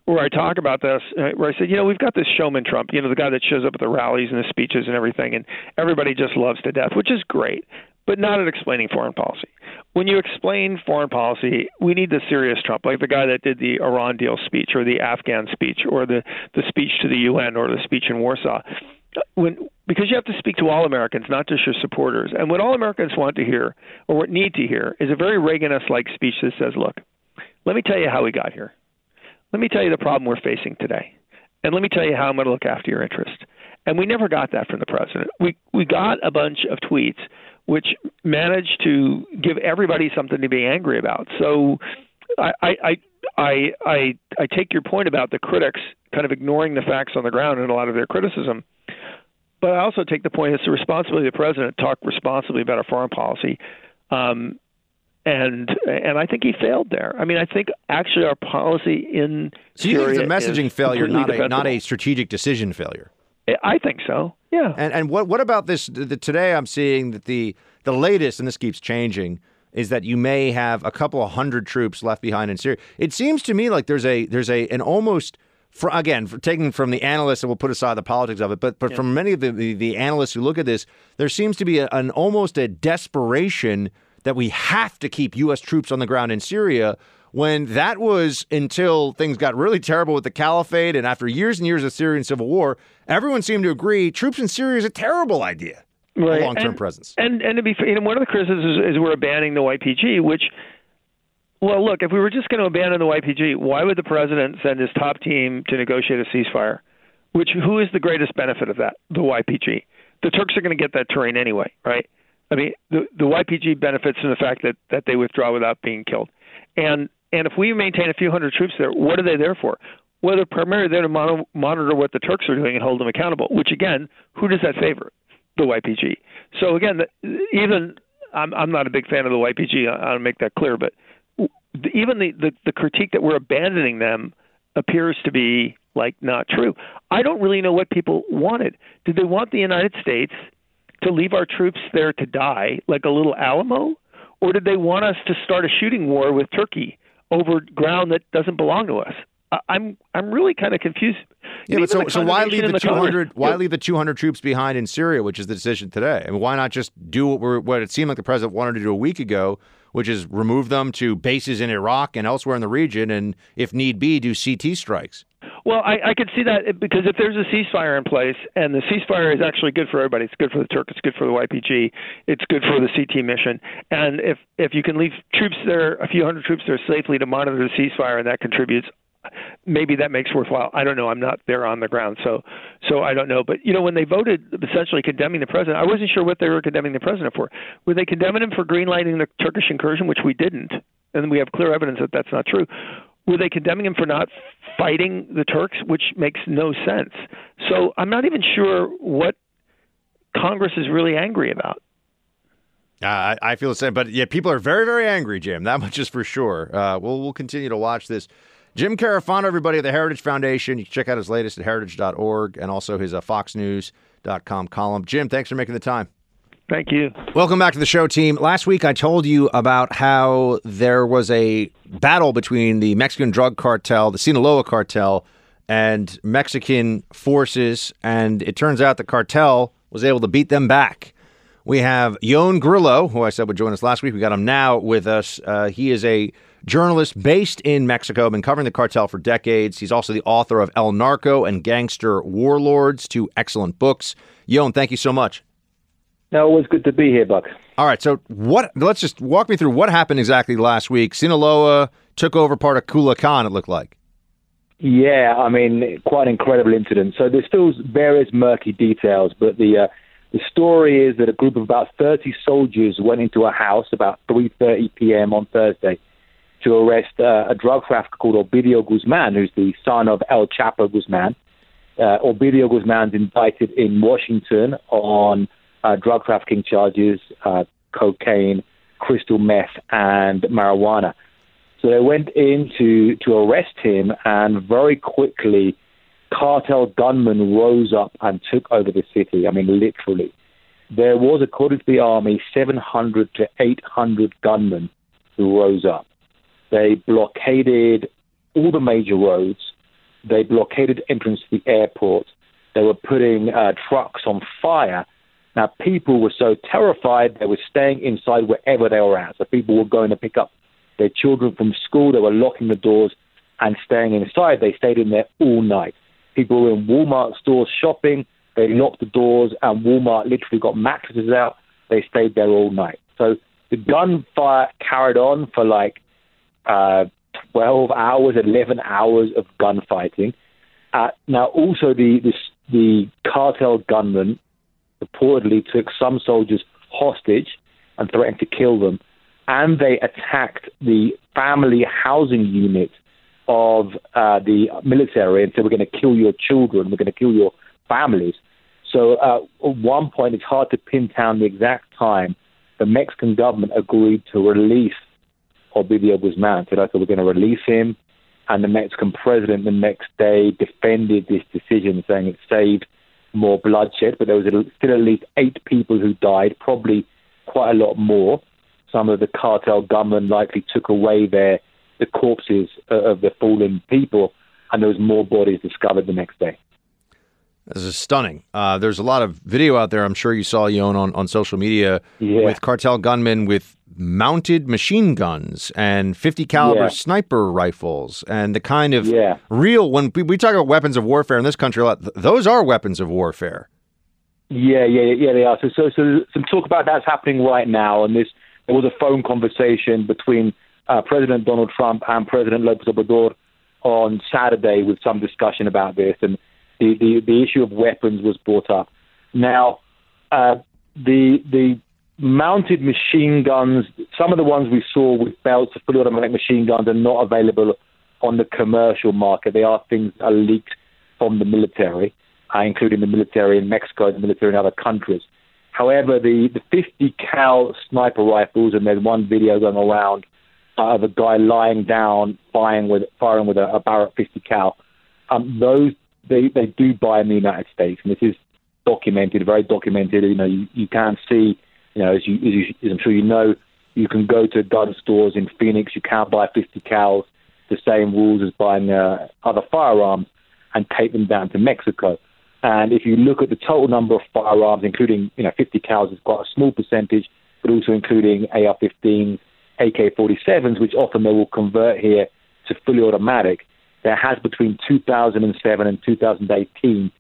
where I talk about this, uh, where I said, you know, we've got this showman Trump, you know, the guy that shows up at the rallies and the speeches and everything, and everybody just loves to death, which is great but not at explaining foreign policy. When you explain foreign policy, we need the serious Trump, like the guy that did the Iran deal speech or the Afghan speech or the, the speech to the UN or the speech in Warsaw. When because you have to speak to all Americans, not just your supporters. And what all Americans want to hear or what need to hear is a very Reaganist like speech that says, look, let me tell you how we got here. Let me tell you the problem we're facing today. And let me tell you how I'm going to look after your interest. And we never got that from the president. We we got a bunch of tweets which managed to give everybody something to be angry about. So I, I, I, I, I take your point about the critics kind of ignoring the facts on the ground in a lot of their criticism. But I also take the point it's the responsibility of the president to talk responsibly about our foreign policy. Um, and and I think he failed there. I mean, I think actually our policy in so you Syria think it's a messaging failure, not a not a strategic decision failure. I think so. Yeah. And and what what about this? The, today I'm seeing that the the latest, and this keeps changing. is that you may have a couple of hundred troops left behind in Syria. It seems to me like there's a there's a an almost for, again, for, taking from the analysts, and we'll put aside the politics of it, but but yeah. from many of the, the, the analysts who look at this, there seems to be a, an almost a desperation that we have to keep U.S. troops on the ground in Syria. When that was until things got really terrible with the caliphate, and after years and years of Syrian civil war, everyone seemed to agree troops in Syria is a terrible idea. Right. long term presence. And and to be you know one of the criticisms is, is we're abandoning the YPG, which well, look, if we were just going to abandon the YPG, why would the president send his top team to negotiate a ceasefire? Which who is the greatest benefit of that? The YPG. The Turks are going to get that terrain anyway, right? I mean, the the YPG benefits from the fact that that they withdraw without being killed, and and if we maintain a few hundred troops there, what are they there for? Well, they're primarily there to monitor what the Turks are doing and hold them accountable. Which again, who does that favor? The YPG. So again, even I'm I'm not a big fan of the YPG. I'll make that clear, but even the, the, the critique that we're abandoning them appears to be like not true. I don't really know what people wanted. Did they want the United States to leave our troops there to die like a little Alamo, or did they want us to start a shooting war with Turkey over ground that doesn't belong to us? I'm I'm really kind of confused. Yeah, but so, so why leave the, the 200 why leave the 200 troops behind in Syria, which is the decision today? I mean, why not just do what we're, what it seemed like the president wanted to do a week ago, which is remove them to bases in Iraq and elsewhere in the region, and if need be, do CT strikes. Well, I, I could see that because if there's a ceasefire in place, and the ceasefire is actually good for everybody, it's good for the Turks, it's good for the YPG, it's good for the CT mission, and if if you can leave troops there, a few hundred troops there safely to monitor the ceasefire, and that contributes maybe that makes worthwhile. I don't know. I'm not there on the ground, so so I don't know. But you know, when they voted essentially condemning the president, I wasn't sure what they were condemning the president for. Were they condemning him for greenlighting the Turkish incursion, which we didn't, and we have clear evidence that that's not true? Were they condemning him for not fighting the Turks, which makes no sense? So I'm not even sure what Congress is really angry about. Uh, I feel the same, but yeah, people are very, very angry, Jim. That much is for sure. Uh, we'll we'll continue to watch this. Jim Carafano, everybody at the Heritage Foundation. You can check out his latest at heritage.org and also his uh, foxnews.com column. Jim, thanks for making the time. Thank you. Welcome back to the show, team. Last week, I told you about how there was a battle between the Mexican drug cartel, the Sinaloa cartel, and Mexican forces, and it turns out the cartel was able to beat them back. We have Ioan Grillo, who I said would join us last week. We got him now with us. Uh, he is a journalist based in Mexico, been covering the cartel for decades. He's also the author of El Narco and Gangster Warlords, two excellent books. Ioan, thank you so much. No, it was good to be here, Buck. All right, so what? Let's just walk me through what happened exactly last week. Sinaloa took over part of Culiacan. It looked like. Yeah, I mean, quite an incredible incident. So there's still various murky details, but the uh, the story is that a group of about 30 soldiers went into a house about 3:30 p.m. on Thursday to arrest uh, a drug trafficker called Ovidio Guzman, who's the son of El Chapo Guzman. Uh, Ovidio Guzman's indicted in Washington on uh, drug trafficking charges, uh, cocaine, crystal meth, and marijuana. So they went in to, to arrest him, and very quickly, cartel gunmen rose up and took over the city. I mean, literally. There was, according to the army, 700 to 800 gunmen who rose up. They blockaded all the major roads. They blockaded entrance to the airport. They were putting uh, trucks on fire. Now, people were so terrified they were staying inside wherever they were at. So people were going to pick up their children from school. They were locking the doors and staying inside. They stayed in there all night. People were in Walmart stores shopping. They locked the doors, and Walmart literally got mattresses out. They stayed there all night. So the gunfire carried on for like uh, 12 hours, 11 hours of gunfighting. Uh, now, also, the, the, the cartel gunmen reportedly took some soldiers hostage and threatened to kill them. And they attacked the family housing unit of uh, the military and said, We're going to kill your children, we're going to kill your families. So uh, at one point, it's hard to pin down the exact time, the Mexican government agreed to release Ovidio Guzman They said, we're going to release him. And the Mexican president the next day defended this decision, saying it saved more bloodshed, but there was still at least eight people who died, probably quite a lot more. some of the cartel gunmen likely took away their the corpses uh, of the fallen people, and there was more bodies discovered the next day. This is stunning. Uh, there's a lot of video out there. I'm sure you saw Ioan on, on social media Yeah. with cartel gunmen with mounted machine guns and 50 caliber Yeah. sniper rifles and the kind of Yeah. real when we, we talk about weapons of warfare in this country a lot. th- those are weapons of warfare. Yeah, yeah, yeah, they are. So, so, so some talk about that's happening right now, and this there was a phone conversation between uh, President Donald Trump and President Lopez Obrador on Saturday with some discussion about this, and the the, the issue of weapons was brought up. Now, uh, the the mounted machine guns, some of the ones we saw with belts of fully automatic machine guns, are not available on the commercial market. They are things that are leaked from the military, uh, including the military in Mexico, the military in other countries. However, the, the 50 cal sniper rifles, and there's one video going around uh, of a guy lying down firing with firing with a, a Barrett 50 cal. Um, those they they do buy in the United States, and this is documented, very documented. You know, you, you can see, you know, as you, as you as I'm sure you know, you can go to gun stores in Phoenix. You can't buy 50 cals, the same rules as buying uh, other firearms, and take them down to Mexico. And if you look at the total number of firearms, including you know 50 cals is quite a small percentage, but also including AR-15s, AK-47s, which often they will convert here to fully automatic. There has between 2007 and 2018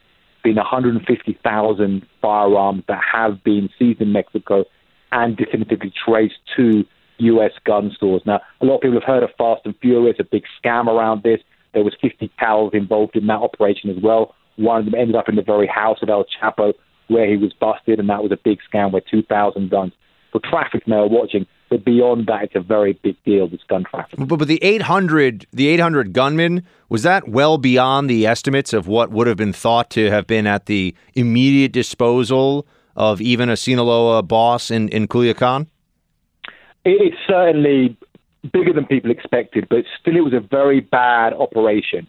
been 150,000 firearms that have been seized in Mexico and definitively traced to U.S. gun stores. Now, a lot of people have heard of Fast and Furious, a big scam around this. There was 50 cals involved in that operation as well. One of them ended up in the very house of El Chapo where he was busted, and that was a big scam where 2,000 guns. For traffic now watching, but beyond that, it's a very big deal, this gun traffic. But, but the 800, the 800 gunmen, was that well beyond the estimates of what would have been thought to have been at the immediate disposal of even a Sinaloa boss in, in Culiacan? It, it's certainly bigger than people expected, but still, it was a very bad operation.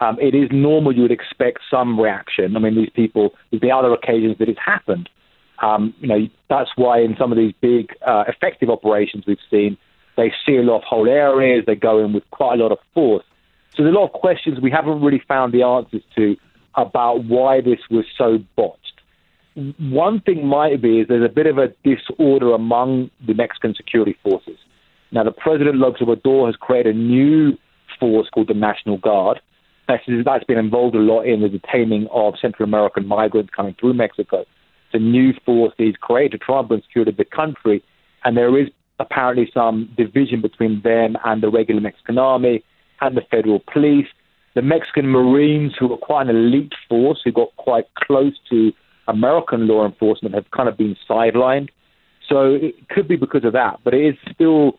Um, it is normal you would expect some reaction. I mean, these people, been other occasions that it's happened. Um, you know, that's why in some of these big, uh, effective operations we've seen, they seal off whole areas, they go in with quite a lot of force. So there's a lot of questions we haven't really found the answers to about why this was so botched. One thing might be is there's a bit of a disorder among the Mexican security forces. Now, the President Lopez Obrador has created a new force called the National Guard. That's, that's been involved a lot in the detaining of Central American migrants coming through Mexico. A new force he's created to try and bring security to the country, and there is apparently some division between them and the regular Mexican army and the federal police. The Mexican Marines, who are quite an elite force, who got quite close to American law enforcement, have kind of been sidelined. So it could be because of that, but it is still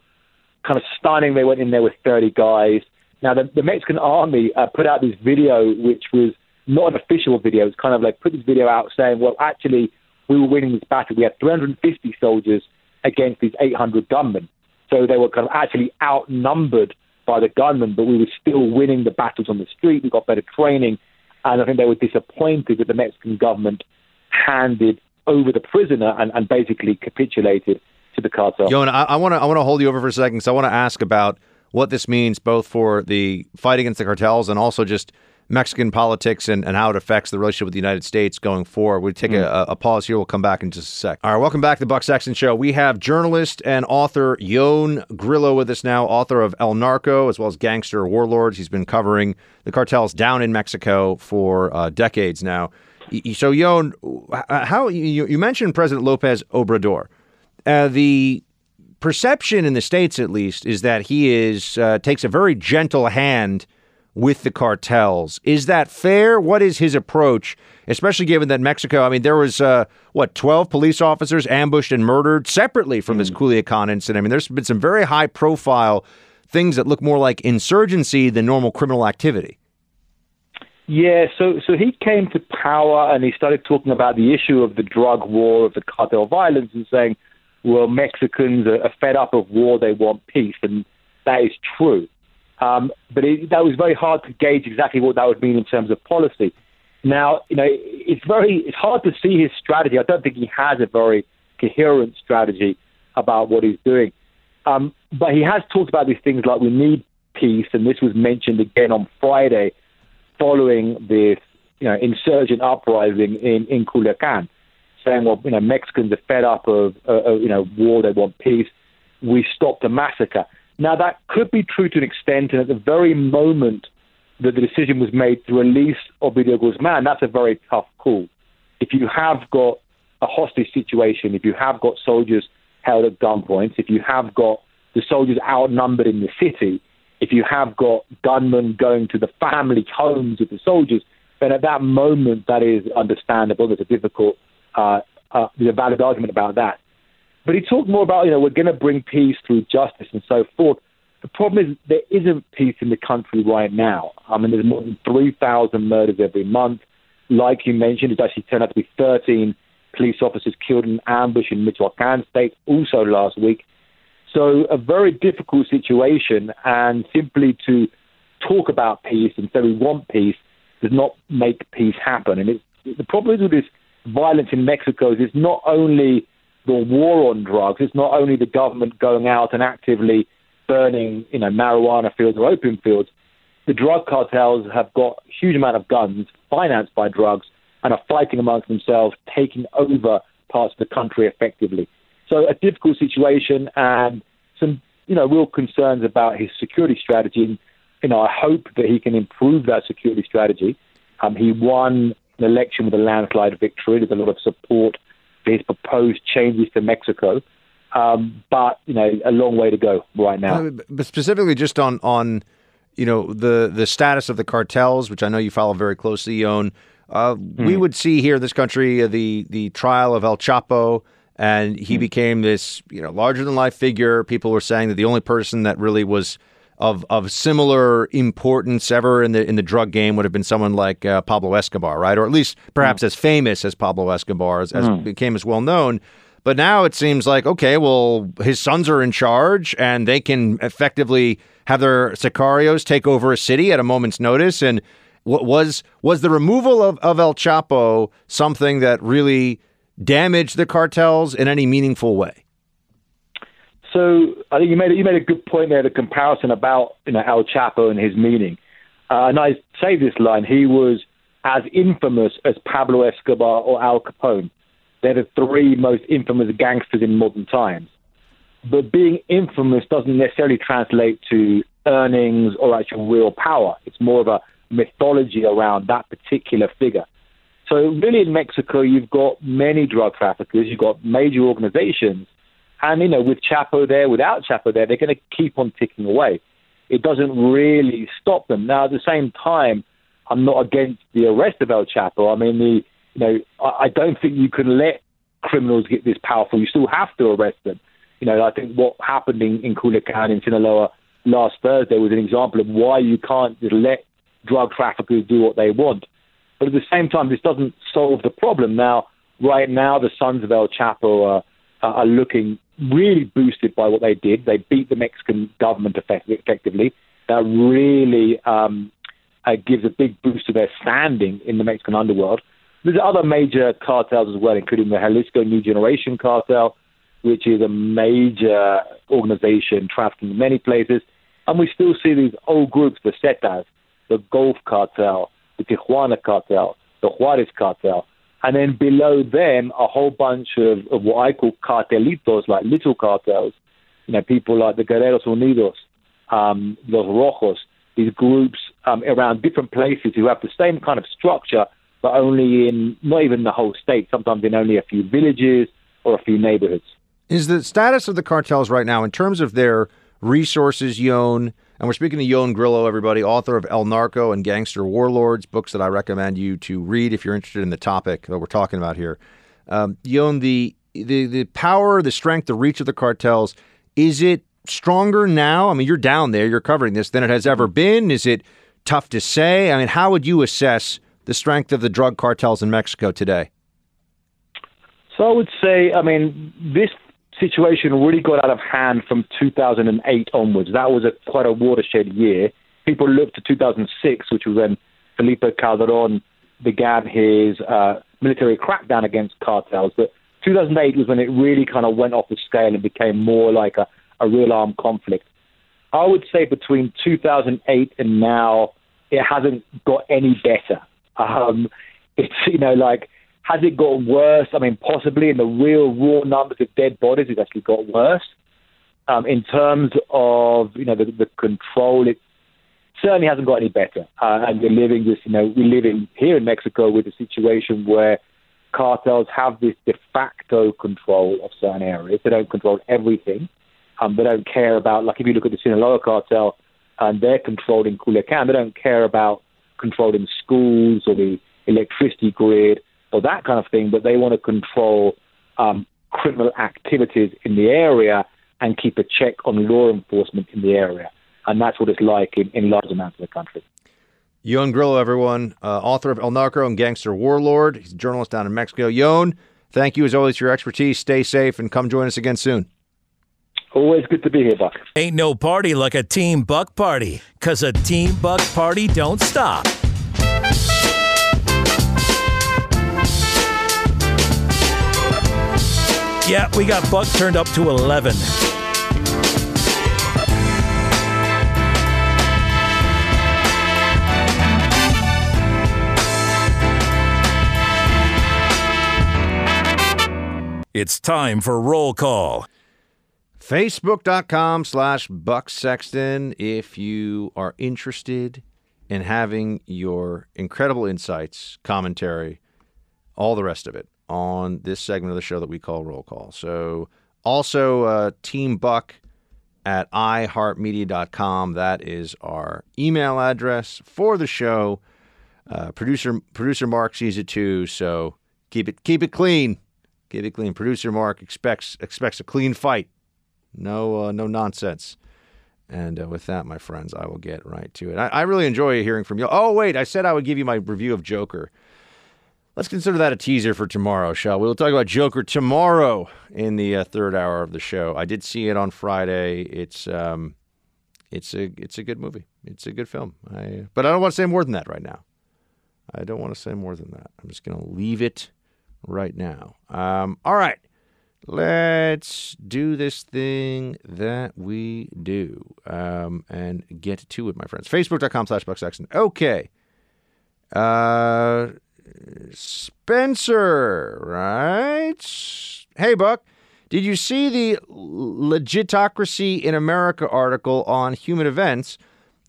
kind of stunning. They went in there with 30 guys. Now, the, the Mexican army uh, put out this video, which was not an official video. It's kind of like put this video out saying, well, actually, we were winning this battle. We had 350 soldiers against these 800 gunmen. So they were kind of actually outnumbered by the gunmen, but we were still winning the battles on the street. We got better training. And I think they were disappointed that the Mexican government handed over the prisoner and, and basically capitulated to the cartel. Ioan, I want to I want to hold you over for a second because I want to ask about what this means both for the fight against the cartels and also just Mexican politics and, and how it affects the relationship with the United States going forward. We'll take Mm. a, a pause here. We'll come back in just a sec. All right, welcome back to the Buck Sexton Show. We have journalist and author Ioan Grillo with us now, author of El Narco as well as Gangster Warlords. He's been covering the cartels down in Mexico for uh, decades now. So, Ioan, how you, you mentioned President Lopez Obrador. Uh, the perception in the states, at least, is that he is uh, takes a very gentle hand with the cartels. Is that fair? What is his approach, especially given that Mexico? I mean, there was uh, what twelve police officers ambushed and murdered separately from this Culiacan incident. I mean, there's been some very high profile things that look more like insurgency than normal criminal activity. Yeah, so so he came to power and he started talking about the issue of the drug war, of the cartel violence, and saying, "Well, Mexicans are fed up of war; they want peace," and that is true. Um, but it, that was very hard to gauge exactly what that would mean in terms of policy. Now, you know, it's very it's hard to see his strategy. I don't think he has a very coherent strategy about what he's doing. Um, but he has talked about these things like we need peace, and this was mentioned again on Friday following this you know, insurgent uprising in, in Culiacan, saying, well, you know, Mexicans are fed up of, uh, you know, war, they want peace. We stopped the massacre. Now, that could be true to an extent, and at the very moment that the decision was made to release Ovidio Guzman, that's a very tough call. If you have got a hostage situation, if you have got soldiers held at gunpoint, if you have got the soldiers outnumbered in the city, if you have got gunmen going to the family homes of the soldiers, then at that moment, that is understandable. There's a difficult, uh, uh, there's a valid argument about that. But he talked more about, you know, we're going to bring peace through justice and so forth. The problem is there isn't peace in the country right now. I mean, there's more than 3,000 murders every month. Like you mentioned, it's actually turned out to be 13 police officers killed in an ambush in Michoacan state also last week. So a very difficult situation, and simply to talk about peace and say we want peace does not make peace happen. And the problem is with this violence in Mexico is it's not only the war on drugs, it's not only the government going out and actively burning, you know, marijuana fields or opium fields. The drug cartels have got a huge amount of guns financed by drugs and are fighting amongst themselves, taking over parts of the country effectively. So a difficult situation and some, you know, real concerns about his security strategy And, you know, I hope that he can improve that security strategy. Um, he won an election with a landslide victory. There's a lot of support for his proposed changes to Mexico. Um, but you know, a long way to go right now. But specifically, just on on you know the the status of the cartels, which I know you follow very closely, Ioan. Uh, mm. We hmm. would see here in this country uh, the the trial of El Chapo, and he mm. became this you know larger than life figure. People were saying that the only person that really was of of similar importance ever in the in the drug game would have been someone like uh, Pablo Escobar, right? Or at least perhaps mm. as famous as Pablo Escobar, as, as mm. became as well known. But now it seems like okay, well, his sons are in charge, and they can effectively have their sicarios take over a city at a moment's notice. And what was was the removal of, of El Chapo something that really damaged the cartels in any meaningful way? So I think you made you made a good point there. The comparison about you know El Chapo and his meaning, uh, and I say this line: he was as infamous as Pablo Escobar or Al Capone. They're the three most infamous gangsters in modern times. But being infamous doesn't necessarily translate to earnings or actual real power. It's more of a mythology around that particular figure. So really, in Mexico, you've got many drug traffickers, you've got major organizations and, you know, with Chapo there, without Chapo there, they're going to keep on ticking away. It doesn't really stop them. Now, at the same time, I'm not against the arrest of El Chapo. I mean, the, you know, I, don't think you can let criminals get this powerful. You still have to arrest them. You know, I think what happened in, in Culiacan, in Sinaloa last Thursday was an example of why you can't just let drug traffickers do what they want. But at the same time, this doesn't solve the problem. Now, right now, the sons of El Chapo are, are looking really boosted by what they did. They beat the Mexican government effectively. That really um, uh, gives a big boost to their standing in the Mexican underworld. There's other major cartels as well, including the Jalisco New Generation cartel, which is a major organization trafficking in many places. And we still see these old groups, the Zetas, the Gulf cartel, the Tijuana cartel, the Juarez cartel, and then below them, a whole bunch of, of what I call cartelitos, like little cartels. You know, people like the Guerreros Unidos, um, Los Rojos, these groups um, around different places who have the same kind of structure, but only in not even the whole state, sometimes in only a few villages or a few neighborhoods. Is the status of the cartels right now, in terms of their resources, Ioan, and we're speaking to Ioan Grillo, everybody, author of El Narco and Gangster Warlords, books that I recommend you to read if you're interested in the topic that we're talking about here. Um, Ioan, the, the, the power, the strength, the reach of the cartels, is it stronger now? I mean, you're down there, you're covering this, than it has ever been? Is it tough to say? I mean, how would you assess the strength of the drug cartels in Mexico today? So I would say, I mean, this situation really got out of hand from 2008 onwards. That was a, quite a watershed year. People looked to 2006, which was when Felipe Calderon began his uh, military crackdown against cartels. But 2008 was when it really kind of went off the scale and became more like a, a real armed conflict. I would say between 2008 and now, it hasn't got any better. Um, *laughs* it's you know like has it got worse? I mean, possibly in the real raw numbers of dead bodies, it's actually got worse. Um, in terms of you know the, the control, it certainly hasn't got any better. Uh, and we're living this, you know, we live in here in Mexico with a situation where cartels have this de facto control of certain areas. They don't control everything. Um, they don't care about, like if you look at the Sinaloa cartel, and they're controlling Culiacan, they don't care about controlling schools or the electricity grid or that kind of thing, but they want to control um, criminal activities in the area and keep a check on law enforcement in the area. And that's what it's like in, in large amounts of the country. Ioan Grillo, everyone, uh, author of El Narco and Gangster Warlord. He's a journalist down in Mexico. Ioan, thank you as always for your expertise. Stay safe and come join us again soon. Always good to be here, Buck. Ain't no party like a Team Buck party, because a Team Buck party don't stop. Yeah, we got Buck turned up to 11. It's time for roll call. Facebook.com slash Buck Sexton if you are interested in having your incredible insights, commentary, all the rest of it on this segment of the show that we call Roll Call. So also uh, Team Buck at iHeartMedia.com. That is our email address for the show. Uh, producer producer Mark sees it too, so keep it keep it clean. Keep it clean. Producer Mark expects expects a clean fight. No uh, no nonsense. And uh, with that, my friends, I will get right to it. I, I really enjoy hearing from you. Oh wait, I said I would give you my review of Joker. Let's consider that a teaser for tomorrow, shall we? We'll talk about Joker tomorrow in the uh, third hour of the show. I did see it on Friday. It's um, it's a it's a good movie. It's a good film. I, but I don't want to say more than that right now. I don't want to say more than that. I'm just going to leave it right now. Um, all right. Let's do this thing that we do um, and get to it, my friends. Facebook.com slash Buck Sexton. Okay. Uh, Spencer, right? Hey, Buck. Did you see the Legitocracy in America article on human events?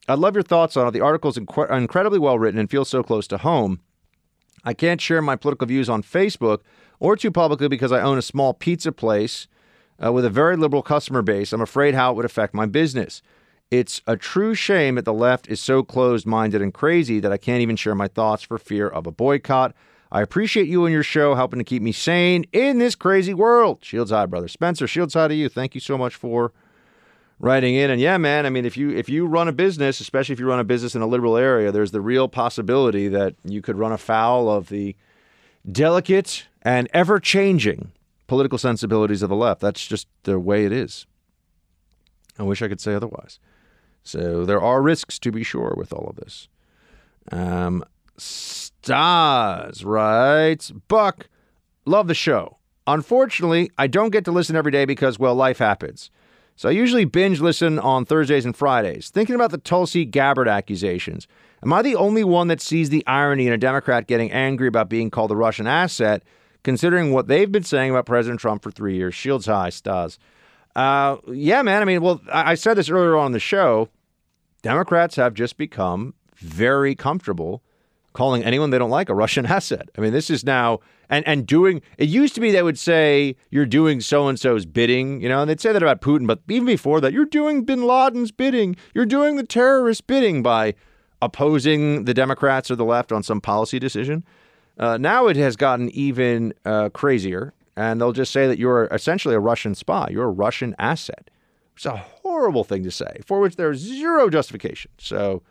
I'd love your thoughts on it. The article is inc- incredibly well written and feels so close to home. I can't share my political views on Facebook or too publicly because I own a small pizza place uh, with a very liberal customer base. I'm afraid how it would affect my business. It's a true shame that the left is so closed minded and crazy that I can't even share my thoughts for fear of a boycott. I appreciate you and your show helping to keep me sane in this crazy world. Shields high, brother. Spencer, shields high to you. Thank you so much for writing in. And yeah, man, I mean, if you if you run a business, especially if you run a business in a liberal area, there's the real possibility that you could run afoul of the delicate and ever changing political sensibilities of the left. That's just the way it is. I wish I could say otherwise. So there are risks to be sure with all of this. Um, stars, right? Buck, love the show. Unfortunately, I don't get to listen every day because, well, life happens. So I usually binge listen on Thursdays and Fridays. Thinking about the Tulsi Gabbard accusations, am I the only one that sees the irony in a Democrat getting angry about being called a Russian asset, considering what they've been saying about President Trump for three years? Shields high, stars. Uh, yeah, man. I mean, well, I said this earlier on the show. Democrats have just become very comfortable calling anyone they don't like a Russian *laughs* asset. I mean, this is now and and doing. It used to be they would say you're doing so and so's bidding, you know, and they'd say that about Putin. But even before that, you're doing Bin Laden's bidding. You're doing the terrorist bidding by opposing the Democrats or the left on some policy decision. Uh, now it has gotten even uh, crazier and they'll just say that you're essentially a Russian spy. You're a Russian asset. It's a horrible thing to say, for which there's zero justification. So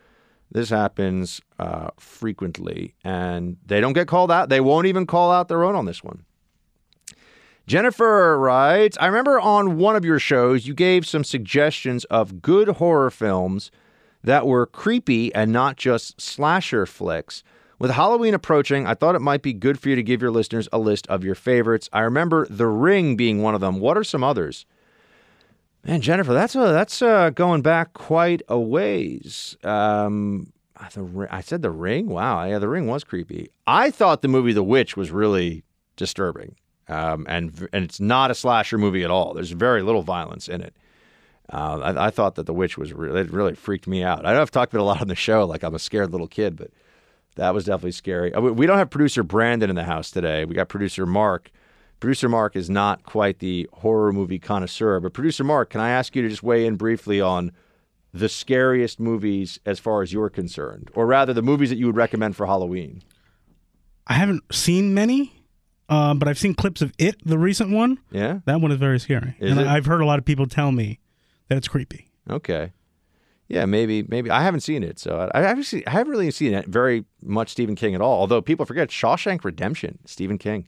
this happens uh, frequently, and they don't get called out. They won't even call out their own on this one. Jennifer writes I remember on one of your shows, you gave some suggestions of good horror films that were creepy and not just slasher flicks. With Halloween approaching, I thought it might be good for you to give your listeners a list of your favorites. I remember The Ring being one of them. What are some others? Man, Jennifer, that's a, that's uh, going back quite a ways. Um, the, I said the ring. Wow, yeah, the ring was creepy. I thought the movie The Witch was really disturbing, um, and and it's not a slasher movie at all. There's very little violence in it. Uh, I, I thought that The Witch was it really freaked me out. I know I've talked about it a lot on the show, like I'm a scared little kid, but that was definitely scary. Uh, we- We don't have producer Brandon in the house today. We got producer Mark. Producer Mark is not quite the horror movie connoisseur, but producer Mark, can I ask you to just weigh in briefly on the scariest movies as far as you're concerned, or rather the movies that you would recommend for Halloween? I haven't seen many, uh, but I've seen clips of it, the recent one. Yeah. That one is very scary. Is and it? I've heard a lot of people tell me that it's creepy. Okay. Yeah, maybe, maybe I haven't seen it, so I, I haven't seen, I haven't really seen it very much Stephen King at all. Although people forget Shawshank Redemption, Stephen King.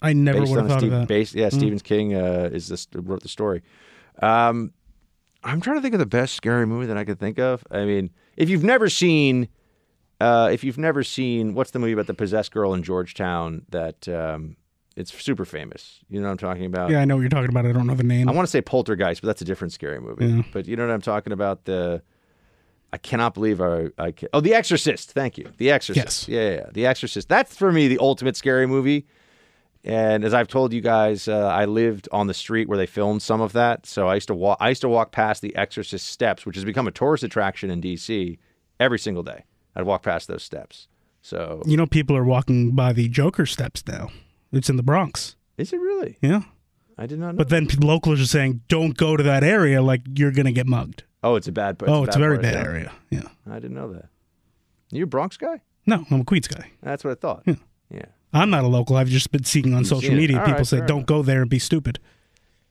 I never based would have on thought Steve- of that. based- yeah, Mm. Stephen King uh, is this wrote the story. Um, I'm trying to think of the best scary movie that I could think of. I mean, if you've never seen, uh, if you've never seen, what's the movie about the possessed girl in Georgetown that um, it's super famous? You know what I'm talking about? Yeah, I know what you're talking about. I don't know the name. I want to say Poltergeist, but that's a different scary movie. Yeah. But you know what I'm talking about? The I cannot believe I, I ca- oh The Exorcist. Thank you, The Exorcist. Yeah, yeah, yeah. The Exorcist. That's for me the ultimate scary movie. And as I've told you guys, uh, I lived on the street where they filmed some of that. So I used to walk. I used to walk past the Exorcist steps, which has become a tourist attraction in D.C. every single day. I'd walk past those steps. So You know, people are walking by the Joker steps now. It's in the Bronx. is it really? Yeah. I did not know. But then p- locals are saying, don't go to that area like you're going to get mugged. oh, it's a bad. oh, it's a very bad area. Yeah. I didn't know that. You a Bronx guy? No, I'm a Queens guy. That's what I thought. Yeah. Yeah. I'm not a local. I've just been seeing on You've social seen media people right, say, don't go there and be stupid.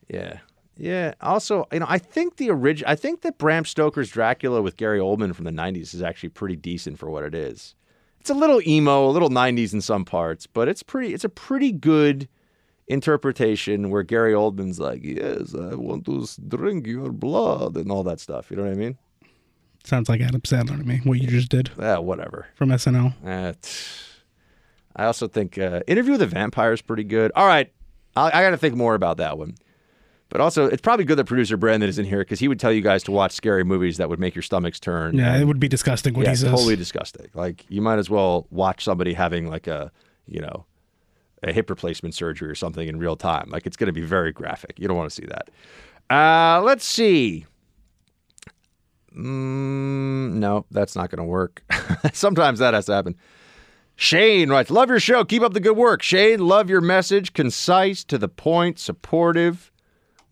Yeah. Yeah. Also, you know, I think the original, I think that Bram Stoker's Dracula with Gary Oldman from the 90s is actually pretty decent for what it is. It's a little emo, a little 90s in some parts, but it's pretty it's a pretty good interpretation where Gary Oldman's like, "Yes, I want to drink your blood" and all that stuff. You know what I mean? Sounds like Adam Sandler to me, what you just did Ah, whatever. from SNL. Uh, I also think uh, Interview with the Vampire is pretty good. All right, I, I got to think more about that one. But also, it's probably good that producer Brandon is in here because he would tell you guys to watch scary movies that would make your stomachs turn. Yeah, it would be disgusting what yeah, he says. totally disgusting. Like you might as well watch somebody having like a, you know, a hip replacement surgery or something in real time. Like it's going to be very graphic. You don't want to see that. Uh, let's see. Mm, no, that's not going to work. *laughs* Sometimes that has to happen. Shane writes, Love your show. Keep up the good work. Shane, love your message. Concise, to the point, supportive.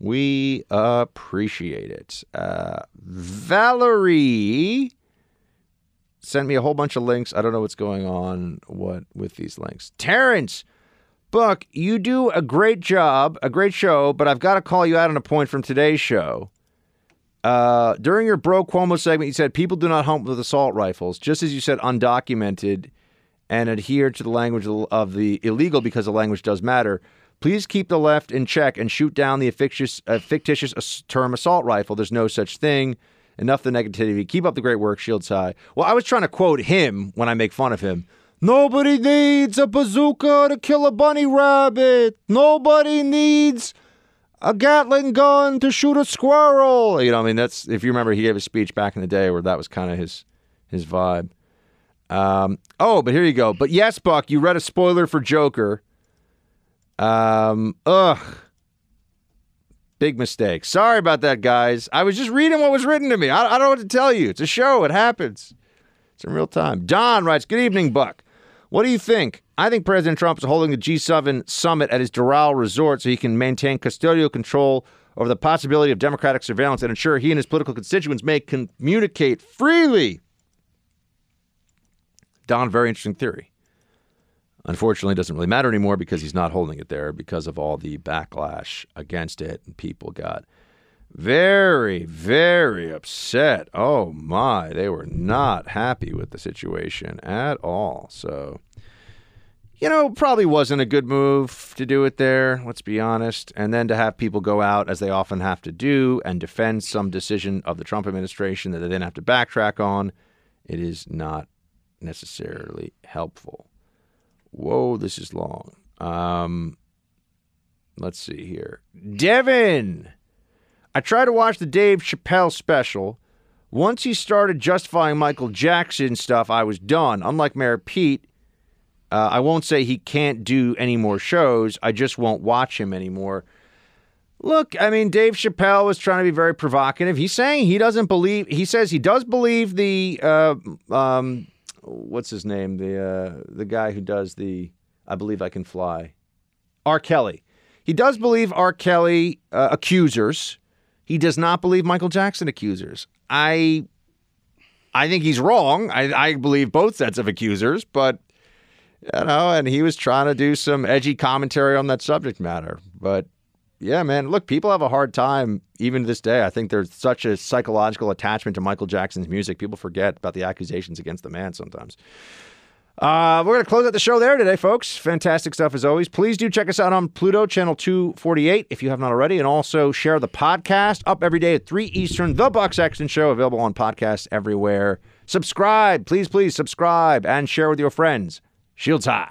We appreciate it. Uh, Valerie sent me a whole bunch of links. I don't know what's going on what with these links. Terrence, Buck, you do a great job, a great show, but I've got to call you out on a point from today's show. Uh, during your Bro Cuomo segment, you said people do not hunt with assault rifles, just as you said undocumented and adhere to the language of the illegal because the language does matter. Please keep the left in check and shoot down the fictitious, uh, fictitious term assault rifle. There's no such thing. Enough the negativity. Keep up the great work, Shields High. Well, I was trying to quote him when I make fun of him. Nobody needs a bazooka to kill a bunny rabbit. Nobody needs a Gatling gun to shoot a squirrel. You know, I mean, that's if you remember, he gave a speech back in the day where that was kind of his his vibe. Um, oh, but here you go. But yes, Buck, you read a spoiler for Joker. Um, ugh. Big mistake. Sorry about that, guys. I was just reading what was written to me. I, I don't know what to tell you. It's a show. It happens. It's in real time. Don writes, Good evening, Buck. What do you think? I think President Trump is holding the G7 summit at his Doral resort so he can maintain custodial control over the possibility of democratic surveillance and ensure he and his political constituents may communicate freely. Don, very interesting theory. Unfortunately, it doesn't really matter anymore because he's not holding it there because of all the backlash against it. And people got very, very upset. Oh my, they were not happy with the situation at all. So, you know, probably wasn't a good move to do it there, let's be honest. And then to have people go out, as they often have to do, and defend some decision of the Trump administration that they then have to backtrack on, it is not necessarily helpful. Whoa, this is long. Um, let's see here. Devin. I tried to watch the Dave Chappelle special. Once he started justifying Michael Jackson stuff, I was done. Unlike Mayor Pete, uh, I won't say he can't do any more shows. I just won't watch him anymore. Look, I mean, Dave Chappelle was trying to be very provocative. He's saying he doesn't believe. He says he does believe the uh, um, what's his name? The uh, the guy who does the I believe I can fly. R. Kelly. He does believe R. Kelly uh, accusers. He does not believe Michael Jackson accusers. I I think he's wrong. I, I believe both sets of accusers, but you know, and he was trying to do some edgy commentary on that subject matter. But yeah, man, look, people have a hard time even to this day. I think there's such a psychological attachment to Michael Jackson's music. People forget about the accusations against the man sometimes. Uh, we're going to close out the show there today, folks. Fantastic stuff as always. Please do check us out on Pluto Channel 248 if you have not already, and also share the podcast up every day at 3 Eastern. The Buck Sexton Show available on podcasts everywhere. Subscribe, please, please subscribe and share with your friends. Shields high.